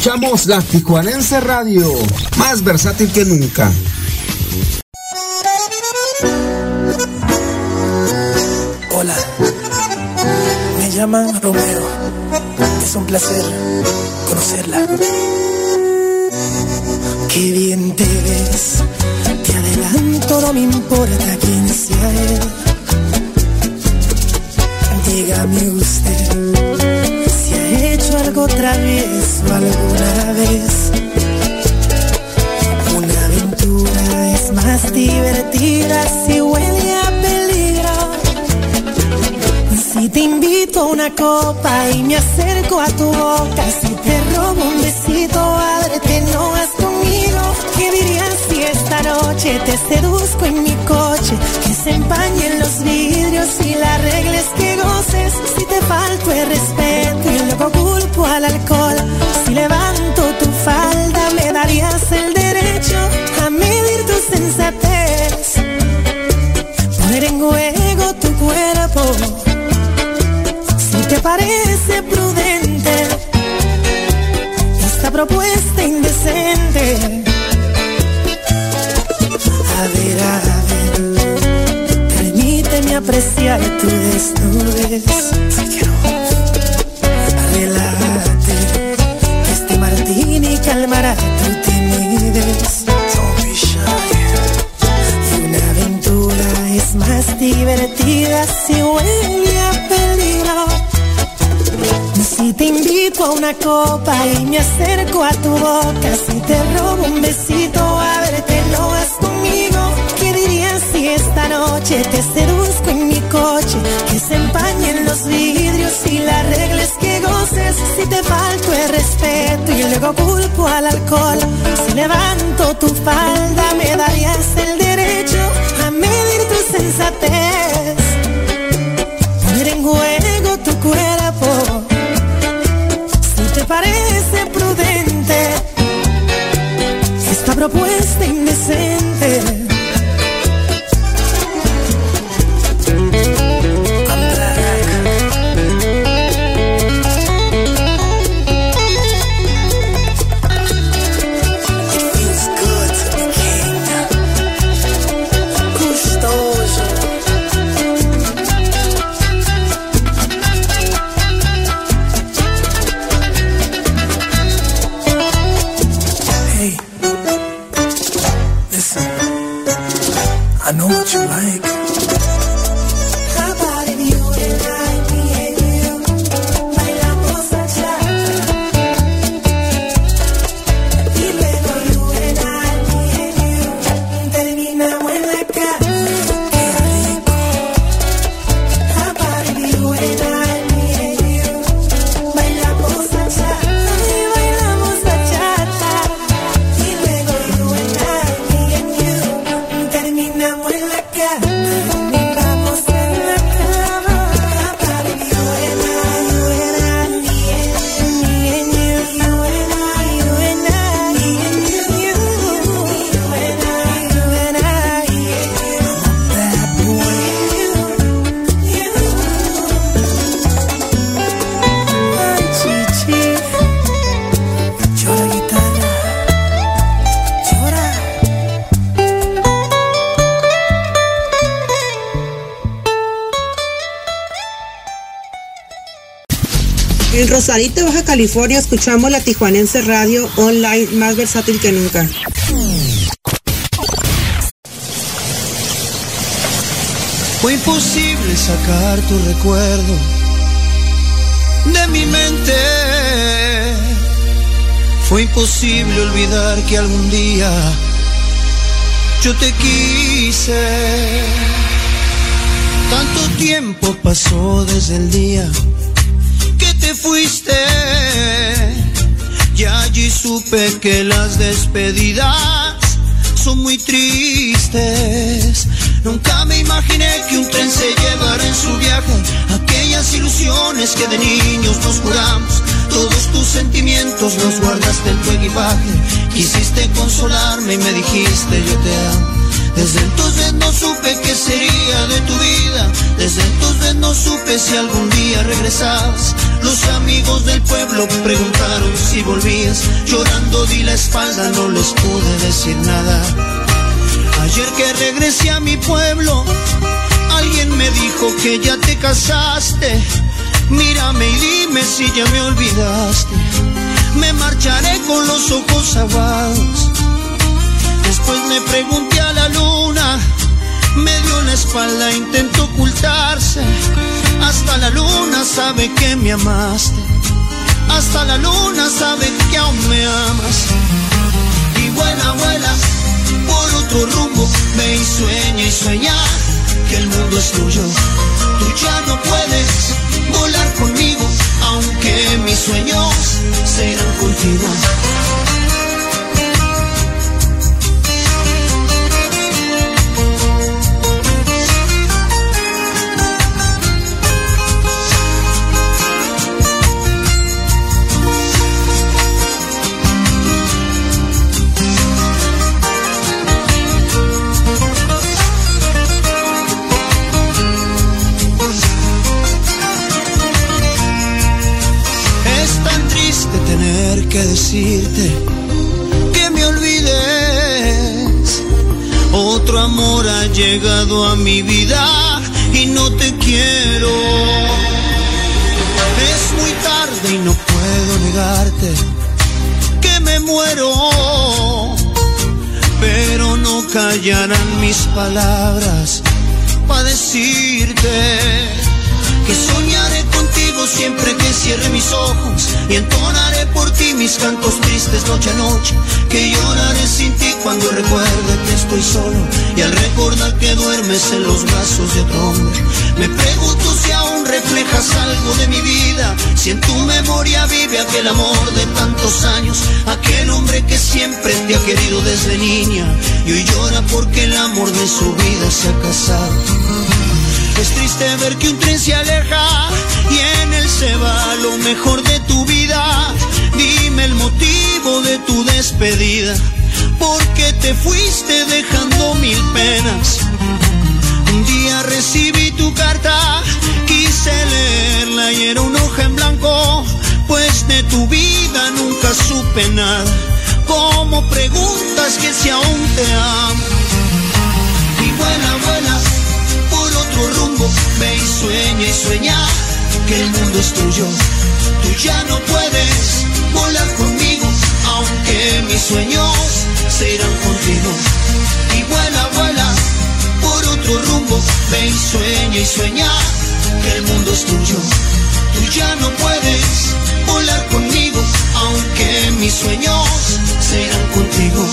escuchamos la Tijuanense Radio, más versátil que nunca. Te robo un besito, a ver, te lo vas conmigo. ¿Qué dirías si esta noche te seduzco en mi coche? Que se empañen los vidrios y la reglas que goces. Si te falto el respeto y luego culpo al alcohol, si levanto tu falda me da propuesta California, escuchamos la Tijuanense Radio online más versátil que nunca. Fue imposible sacar tu recuerdo de mi mente. Fue imposible olvidar que algún día yo te quise. Tanto tiempo pasó desde el día que te fuiste. Y allí supe que las despedidas son muy tristes. Nunca me imaginé que un tren se llevara en su viaje aquellas ilusiones que de niños nos juramos. Todos tus sentimientos los guardaste en tu equipaje. Quisiste consolarme y me dijiste yo te amo. Desde entonces no supe qué sería de tu vida. Desde entonces no supe si algún día regresabas. Los amigos del pueblo preguntaron si volvías. Llorando di la espalda, no les pude decir nada. Ayer que regresé a mi pueblo, alguien me dijo que ya te casaste. Mírame y dime si ya me olvidaste. Me marcharé con los ojos aguados. Después me pregunté a la luna, me dio la espalda, intentó ocultarse. Hasta la luna sabe que me amaste. Hasta la luna sabe que aún me amas. Y vuela, vuela por otro rumbo. Ve y sueña y sueña que el mundo es tuyo. Tú ya no puedes volar conmigo, aunque mis sueños serán contigo. Y entonaré por ti mis cantos tristes noche a noche, que lloraré sin ti cuando recuerde que estoy solo y al recordar que duermes en los brazos de otro hombre, me pregunto si aún reflejas algo de mi vida, si en tu memoria vive aquel amor de tantos años, aquel hombre que siempre te ha querido desde niña y hoy llora porque el amor de su vida se ha casado. Es triste ver que un tren se aleja y en él se va lo mejor de tu vida. Dime el motivo de tu despedida, porque te fuiste dejando mil penas. Un día recibí tu carta, quise leerla y era una hoja en blanco, pues de tu vida nunca supe nada. Como preguntas que si aún te amo. Y vuela, vuela otro rumbo, ve y sueña y sueña que el mundo es tuyo. Tú ya no puedes volar conmigo, aunque mis sueños se irán contigo. Y vuela, vuela por otro rumbo, ve y sueña y sueña que el mundo es tuyo. Tú ya no puedes volar conmigo, aunque mis sueños se irán contigo.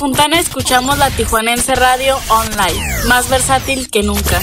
Fontana escuchamos la Tijuanense Radio Online, más versátil que nunca.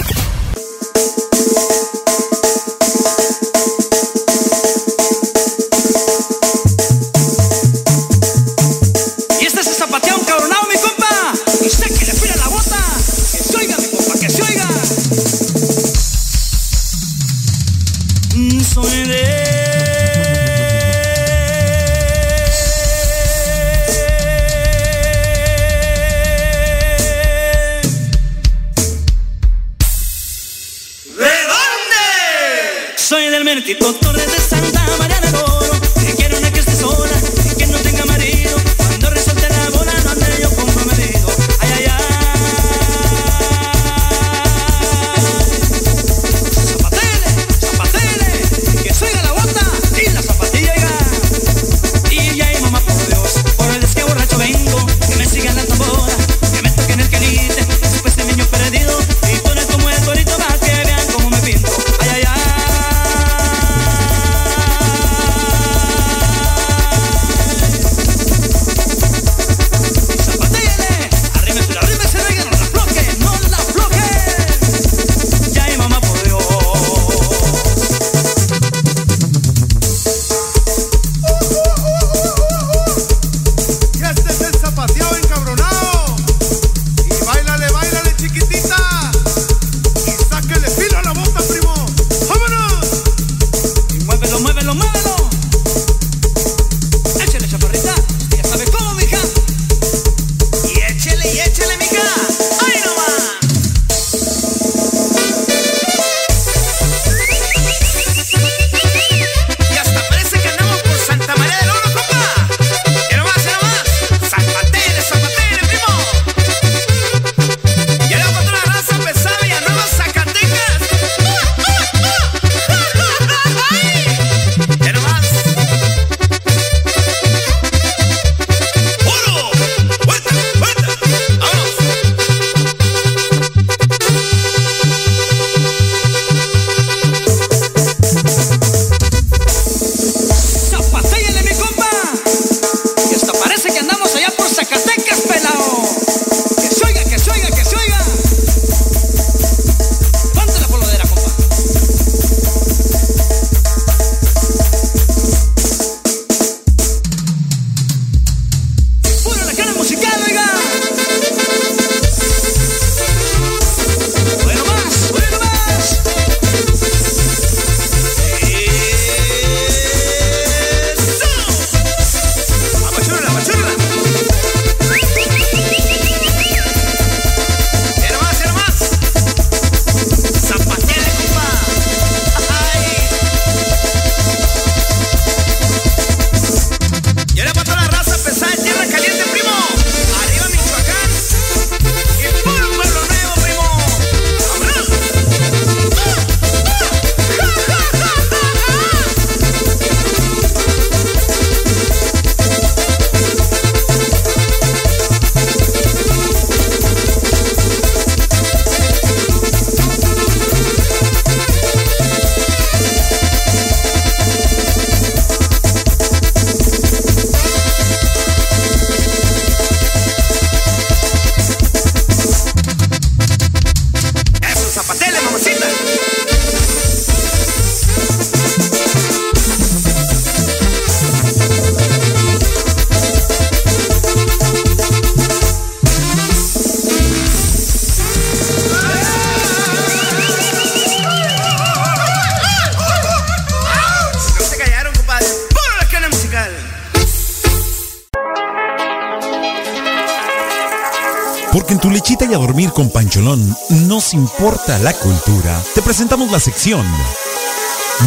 Nos importa la cultura. Te presentamos la sección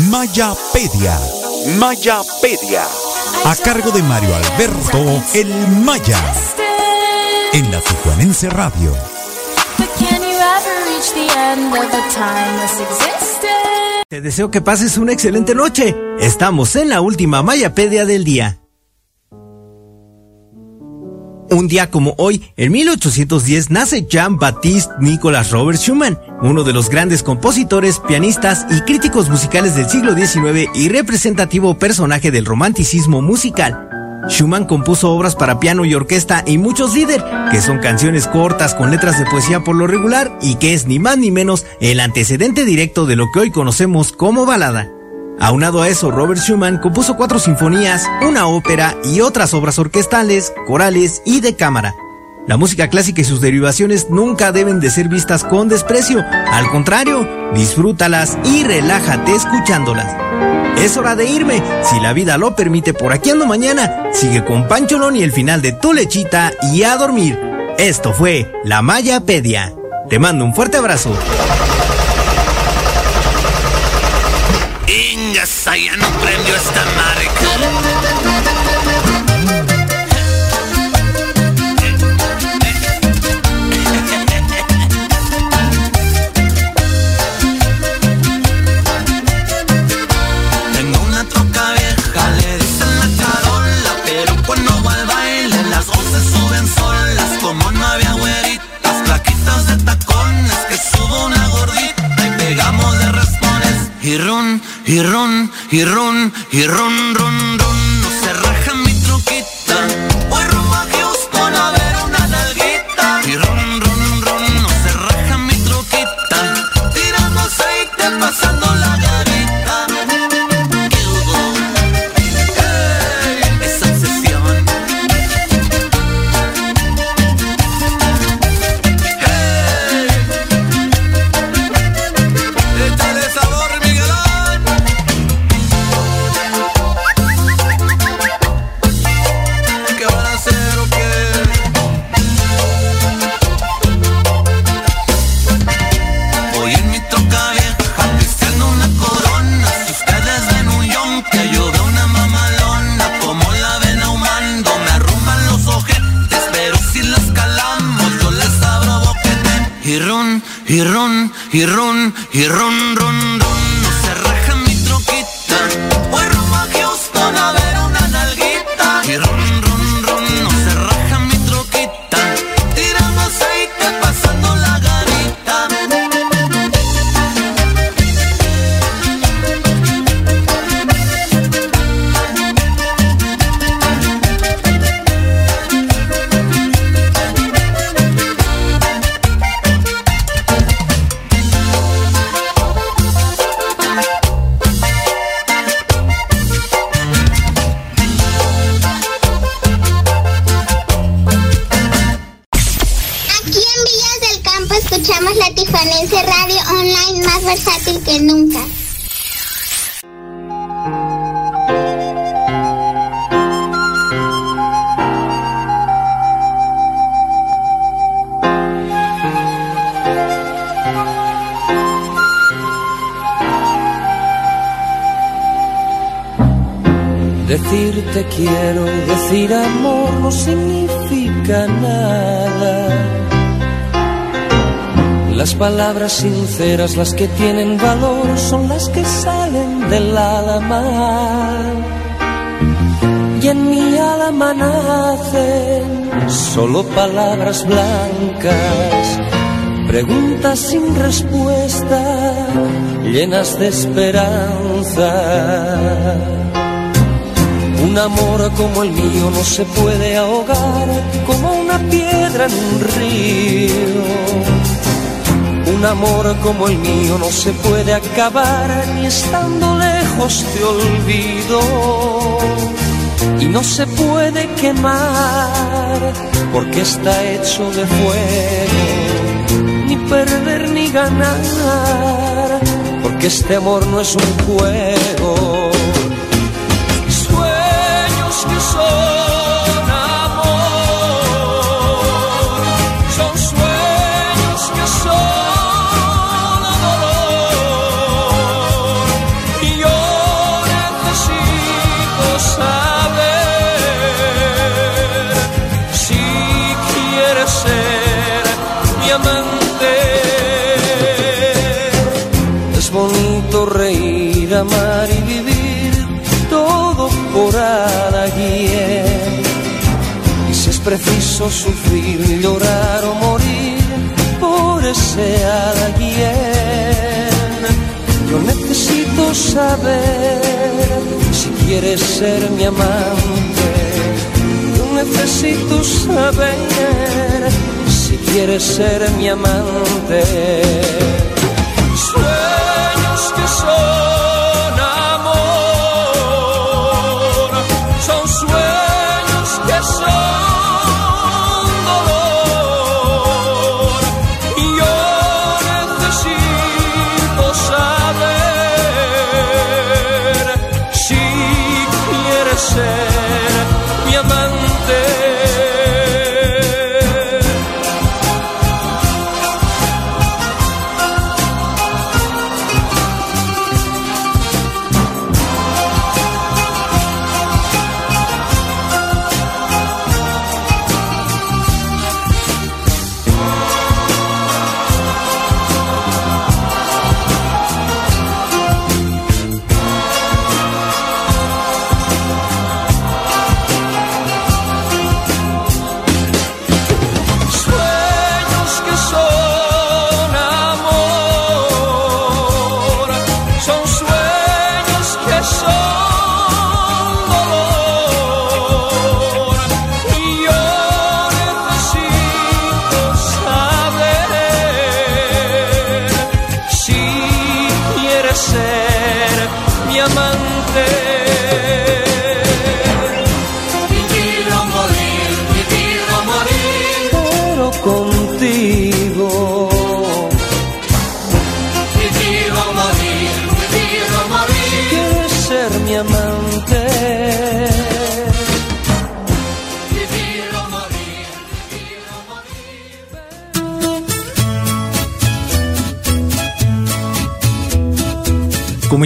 Mayapedia. Mayapedia. A cargo de Mario Alberto El Maya. En la Tijuanense Radio. Te deseo que pases una excelente noche. Estamos en la última Mayapedia del día. Un día como hoy, en 1810, nace Jean-Baptiste Nicolas Robert Schumann, uno de los grandes compositores, pianistas y críticos musicales del siglo XIX y representativo personaje del romanticismo musical. Schumann compuso obras para piano y orquesta y muchos líder, que son canciones cortas con letras de poesía por lo regular y que es ni más ni menos el antecedente directo de lo que hoy conocemos como balada. Aunado a eso, Robert Schumann compuso cuatro sinfonías, una ópera y otras obras orquestales, corales y de cámara. La música clásica y sus derivaciones nunca deben de ser vistas con desprecio, al contrario, disfrútalas y relájate escuchándolas. Es hora de irme, si la vida lo permite, por aquí ando mañana. Sigue con Pancholón y el final de tu lechita y a dormir. Esto fue La Mayapedia. Te mando un fuerte abrazo. Chingas, allá no prendió esta marca. Y run, y run, run sinceras, las que tienen valor, son las que salen del alma. Y en mi alma nacen solo palabras blancas, preguntas sin respuesta, llenas de esperanza. Un amor como el mío no se puede ahogar como una piedra en un río. Un amor como el mío no se puede acabar ni estando lejos te olvido. Y no se puede quemar porque está hecho de fuego. Ni perder ni ganar porque este amor no es un juego. Preciso sufrir, llorar o morir por ese alguien, yo necesito saber si quieres ser mi amante. Yo necesito saber si quieres ser mi amante.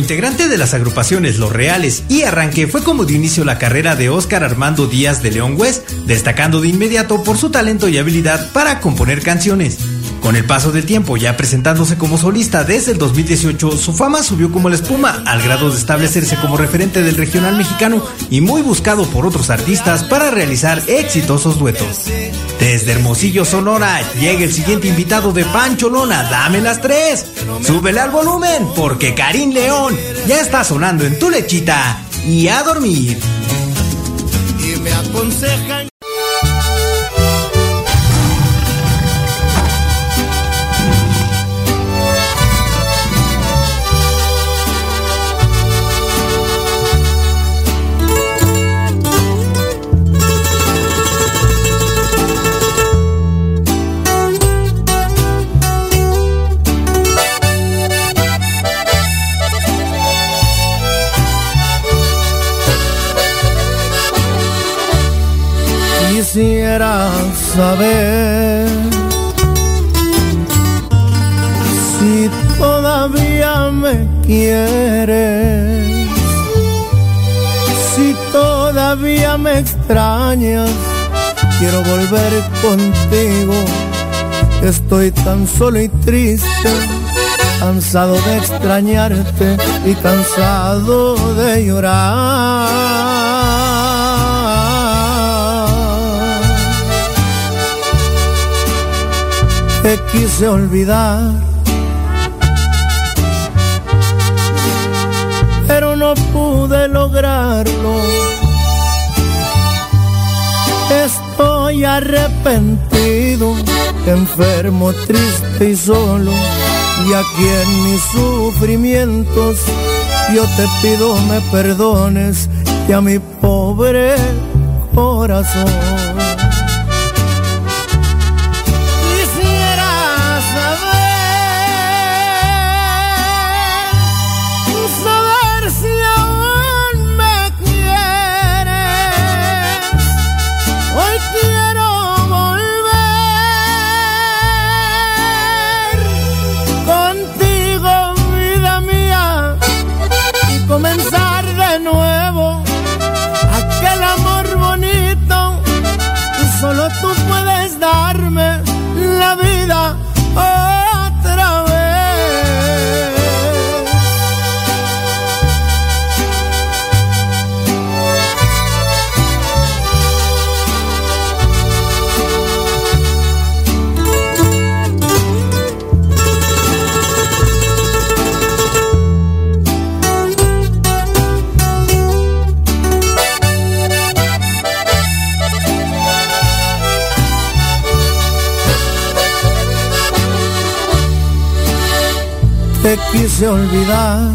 Integrante de las agrupaciones Los Reales y Arranque fue como de inicio la carrera de Óscar Armando Díaz de León West, destacando de inmediato por su talento y habilidad para componer canciones. Con el paso del tiempo, ya presentándose como solista desde el 2018, su fama subió como la espuma, al grado de establecerse como referente del regional mexicano y muy buscado por otros artistas para realizar exitosos duetos. Desde Hermosillo, Sonora, llega el siguiente invitado de Pancho Lona, dame las tres. Súbele al volumen, porque Karim León ya está sonando en tu lechita y a dormir. Y me aconsejan. Quisiera saber si todavía me quieres, si todavía me extrañas. Quiero volver contigo, estoy tan solo y triste, cansado de extrañarte y cansado de llorar. Quise olvidar. Pero no pude lograrlo. Estoy arrepentido, enfermo, triste y solo. Y aquí en mis sufrimientos yo te pido me perdones y a mi pobre corazón. Olvidar.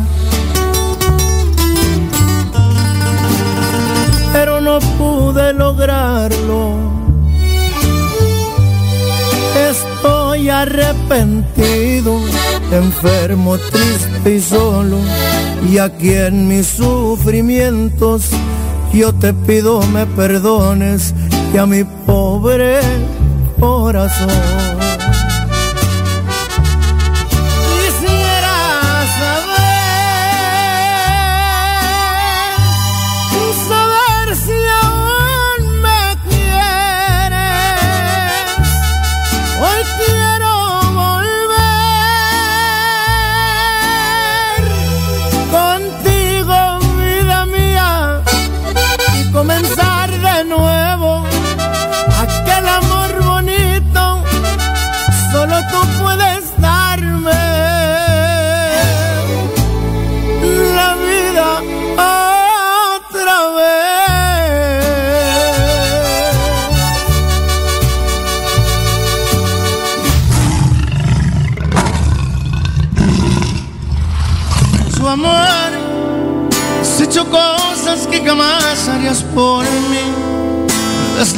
Pero no pude lograrlo. Estoy arrepentido, enfermo, triste y solo. Y aquí en mis sufrimientos yo te pido me perdones y a mi pobre corazón.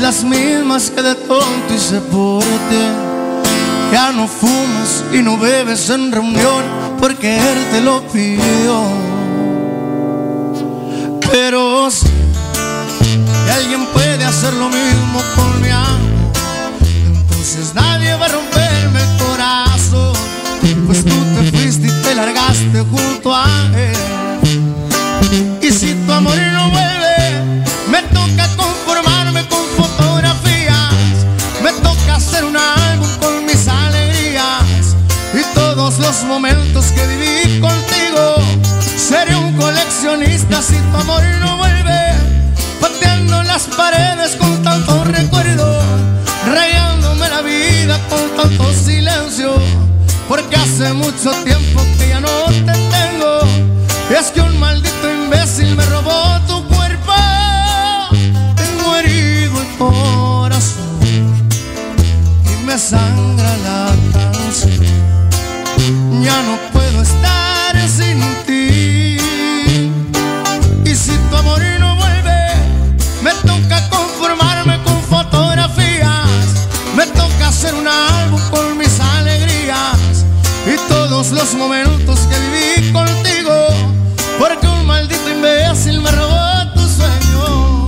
Las mismas que de tonto hice por ti. Ya no fumas y no bebes en reunión porque él te lo pidió. Pero si alguien puede hacer lo mismo con mi amor, entonces nadie va a romperme el corazón. Pues tú te fuiste y te largaste junto a él. momentos que viví contigo. Seré un coleccionista si tu amor no vuelve. Pateando las paredes con tanto recuerdo. Rayándome la vida con tanto silencio. Porque hace mucho tiempo que ya no te tengo. Es que un maldito imbécil me robó tu cuerpo. Tengo herido el corazón. Y me sangra. los momentos que viví contigo, porque un maldito imbécil me robó tu sueño.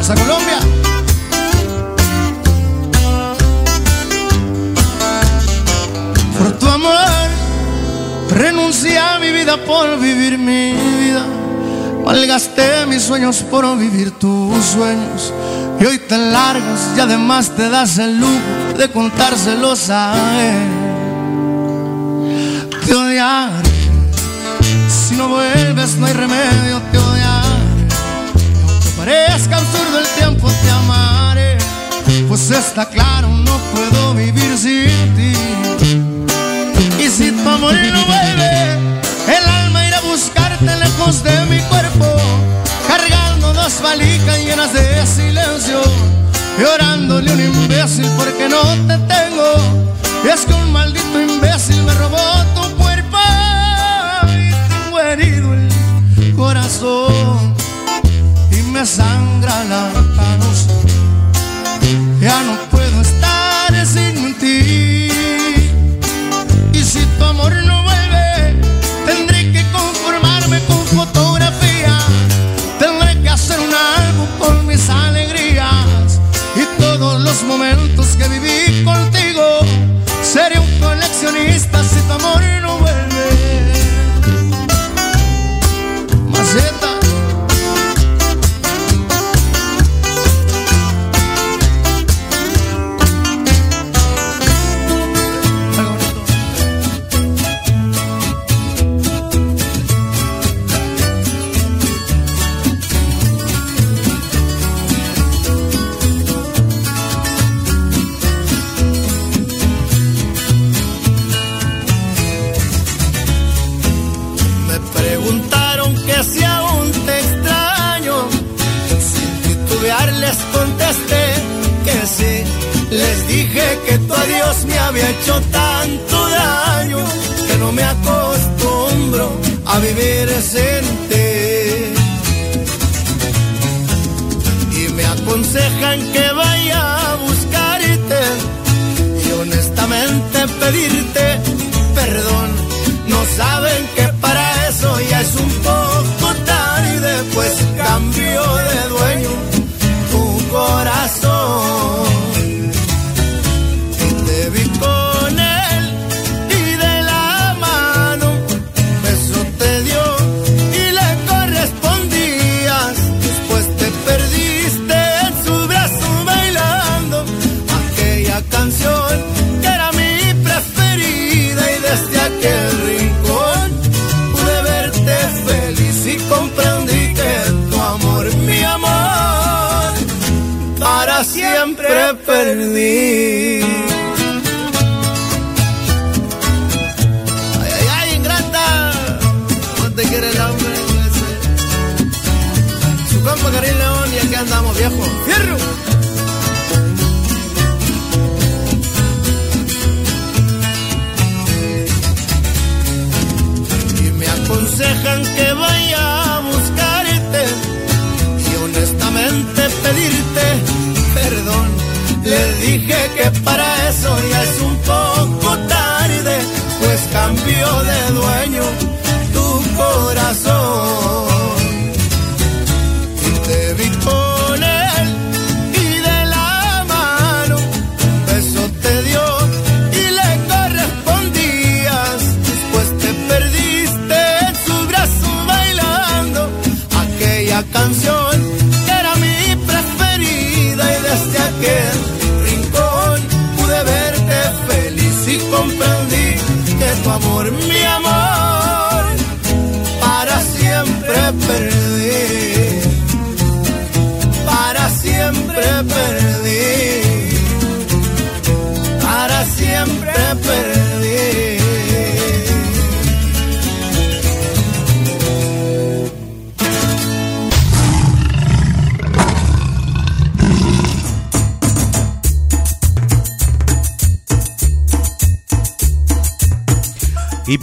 Hasta Colombia. Por tu amor, renuncié a mi vida por vivir mi vida. Malgasté mis sueños por vivir tus sueños. Y hoy te largas y además te das el lujo de contárselos a él. Te odiaré. Si no vuelves, no hay remedio, te odiaré. Aunque parezca absurdo el tiempo, te amaré. Pues está claro, no puedo vivir sin ti. Y si tu amor no vuelve, el alma irá a buscarte lejos de mi cuerpo, dos valijas llenas de silencio, llorándole un imbécil porque no te tengo. Es que un maldito imbécil me robó tu cuerpo y tengo herido el corazón y me sangra la manos. Ya no que viví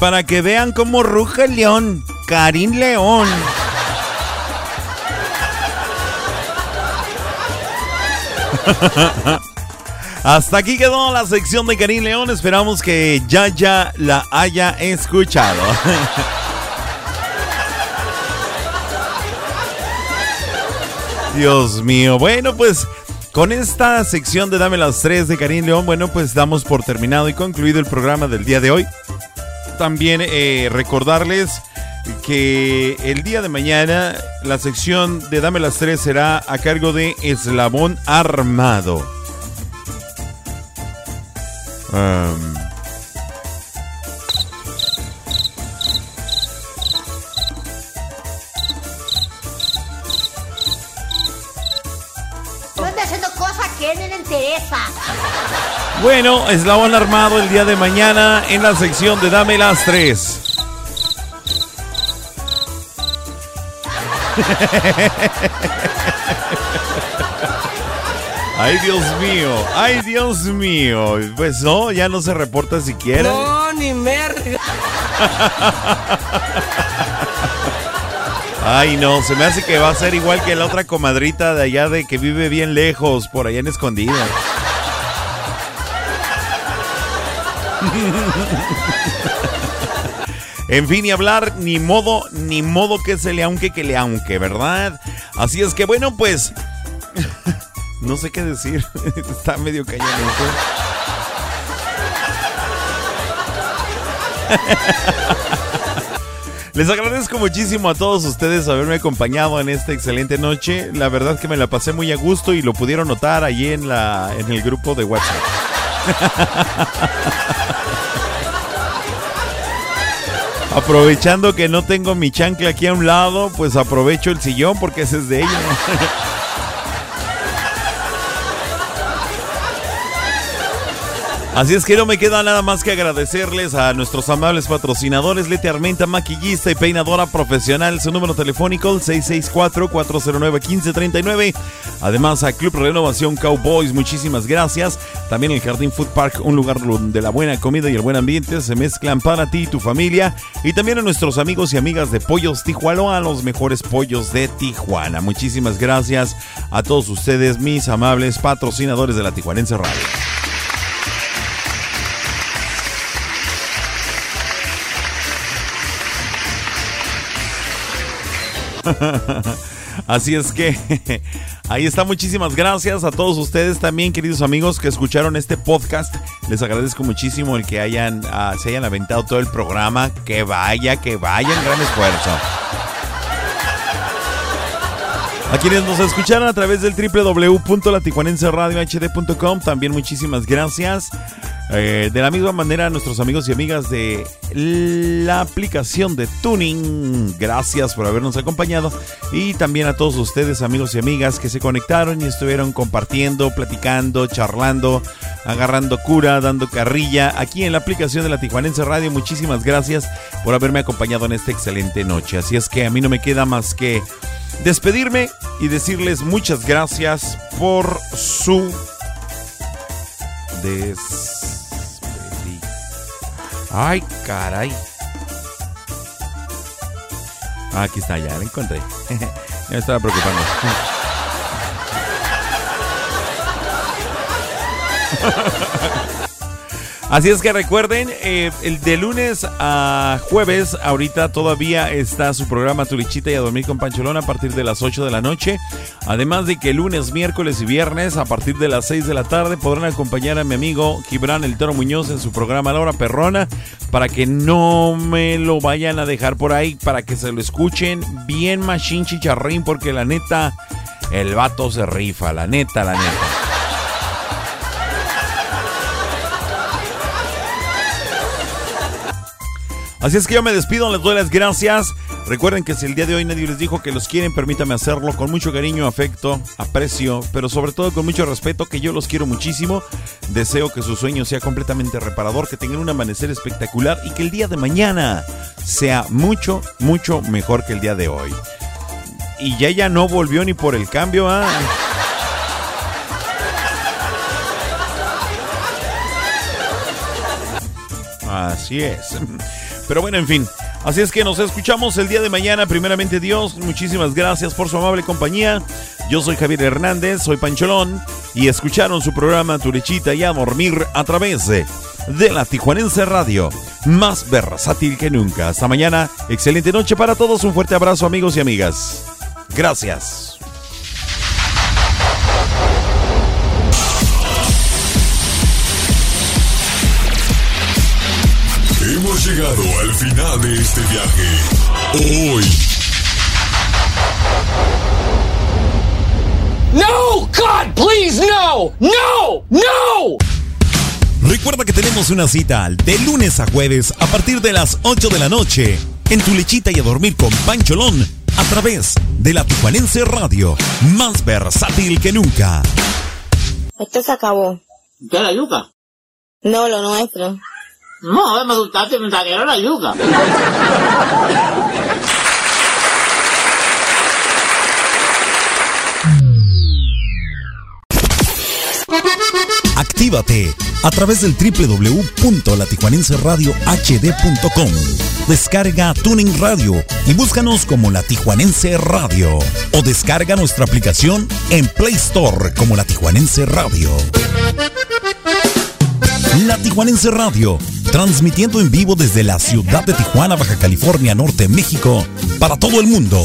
para que vean cómo ruge el león, Karim León. [LAUGHS] Hasta aquí quedó la sección de Karim León. Esperamos que ya ya la haya escuchado. [LAUGHS] Dios mío. Bueno, pues con esta sección de Dame las 3 de Karim León, bueno, pues damos por terminado y concluido el programa del día de hoy. También eh, recordarles que el día de mañana la sección de Dame las Tres será a cargo de Eslabón Armado. Um, haciendo cosas que no le interesa. Bueno, Eslabón Armado el día de mañana en la sección de Dame las Tres. [LAUGHS] Ay, Dios mío, ay, Dios mío. Pues no, ya no se reporta siquiera. No, ni merga. Ay, no, se me hace que va a ser igual que la otra comadrita de allá de que vive bien lejos, por allá en escondida. En fin, y hablar, ni modo, ni modo que se le aunque que le aunque, ¿verdad? Así es que bueno, pues. [LAUGHS] No sé qué decir. [LAUGHS] Está medio calladito. [LAUGHS] Les agradezco muchísimo a todos ustedes haberme acompañado en esta excelente noche. La verdad que me la pasé muy a gusto y lo pudieron notar allí en la en el grupo de WhatsApp. [LAUGHS] Aprovechando que no tengo mi chancla aquí a un lado, pues aprovecho el sillón porque ese es de ella. [LAUGHS] Así es que no me queda nada más que agradecerles a nuestros amables patrocinadores, Lete Armenta, maquillista y peinadora profesional. Su número telefónico, el 664-409-1539. Además a Club Renovación Cowboys, muchísimas gracias. También el Jardín Food Park, un lugar donde la buena comida y el buen ambiente se mezclan para ti y tu familia. Y también a nuestros amigos y amigas de Pollos Tijuana, los mejores pollos de Tijuana. Muchísimas gracias a todos ustedes, mis amables patrocinadores de la Tijuanense Radio. [LAUGHS] Así es que [LAUGHS] ahí está. Muchísimas gracias a todos ustedes también, queridos amigos, que escucharon este podcast. Les agradezco muchísimo el que hayan, ah, se hayan aventado todo el programa. Que vaya, que vaya, gran esfuerzo. A quienes nos escucharon a través del www.latijuanenseradiohd.com, también muchísimas gracias. Eh, de la misma manera nuestros amigos y amigas de la aplicación de Tuning, gracias por habernos acompañado. Y también a todos ustedes, amigos y amigas, que se conectaron y estuvieron compartiendo, platicando, charlando, agarrando cura, dando carrilla aquí en la aplicación de la Tijuanense Radio. Muchísimas gracias por haberme acompañado en esta excelente noche. Así es que a mí no me queda más que despedirme y decirles muchas gracias por su Ay, caray. Ah, aquí está, ya la encontré. [LAUGHS] me estaba preocupando. [LAUGHS] Así es que recuerden, eh, el de lunes a jueves, ahorita todavía está su programa Turichita y a dormir con Pancholón a partir de las 8 de la noche. Además de que lunes, miércoles y viernes a partir de las 6 de la tarde podrán acompañar a mi amigo Gibran El Toro Muñoz en su programa La Hora Perrona para que no me lo vayan a dejar por ahí, para que se lo escuchen bien machín chicharrín porque la neta, el vato se rifa, la neta, la neta. Así es que yo me despido, les doy las gracias. Recuerden que si el día de hoy nadie les dijo que los quieren, permítame hacerlo con mucho cariño, afecto, aprecio, pero sobre todo con mucho respeto, que yo los quiero muchísimo. Deseo que su sueño sea completamente reparador, que tengan un amanecer espectacular y que el día de mañana sea mucho, mucho mejor que el día de hoy. Y ya ella no volvió ni por el cambio, ¿ah? [LAUGHS] Así es. Pero bueno, en fin. Así es que nos escuchamos el día de mañana. Primeramente Dios, muchísimas gracias por su amable compañía. Yo soy Javier Hernández, soy Pancholón y escucharon su programa Turechita y a dormir a través de, de la Tijuanense Radio. Más versátil que nunca. Hasta mañana. Excelente noche para todos. Un fuerte abrazo amigos y amigas. Gracias. Llegado al final de este viaje. Hoy. No, God, please, no, no, no. Recuerda que tenemos una cita de lunes a jueves a partir de las 8 de la noche en tu lechita y a dormir con Pancholón a través de la Tijuanense Radio, más versátil que nunca. Esto se acabó. ¿Qué la yuca? No, lo nuestro. No, me gustaste, me trajeron la yuca. Actívate a través del www.latijuanenseradiohd.com. Descarga Tuning Radio y búscanos como La Tijuanense Radio. O descarga nuestra aplicación en Play Store como La Tijuanense Radio. La Tijuanense Radio, transmitiendo en vivo desde la ciudad de Tijuana, Baja California, Norte, México, para todo el mundo.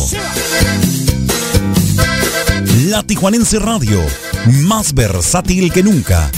La Tijuanense Radio, más versátil que nunca.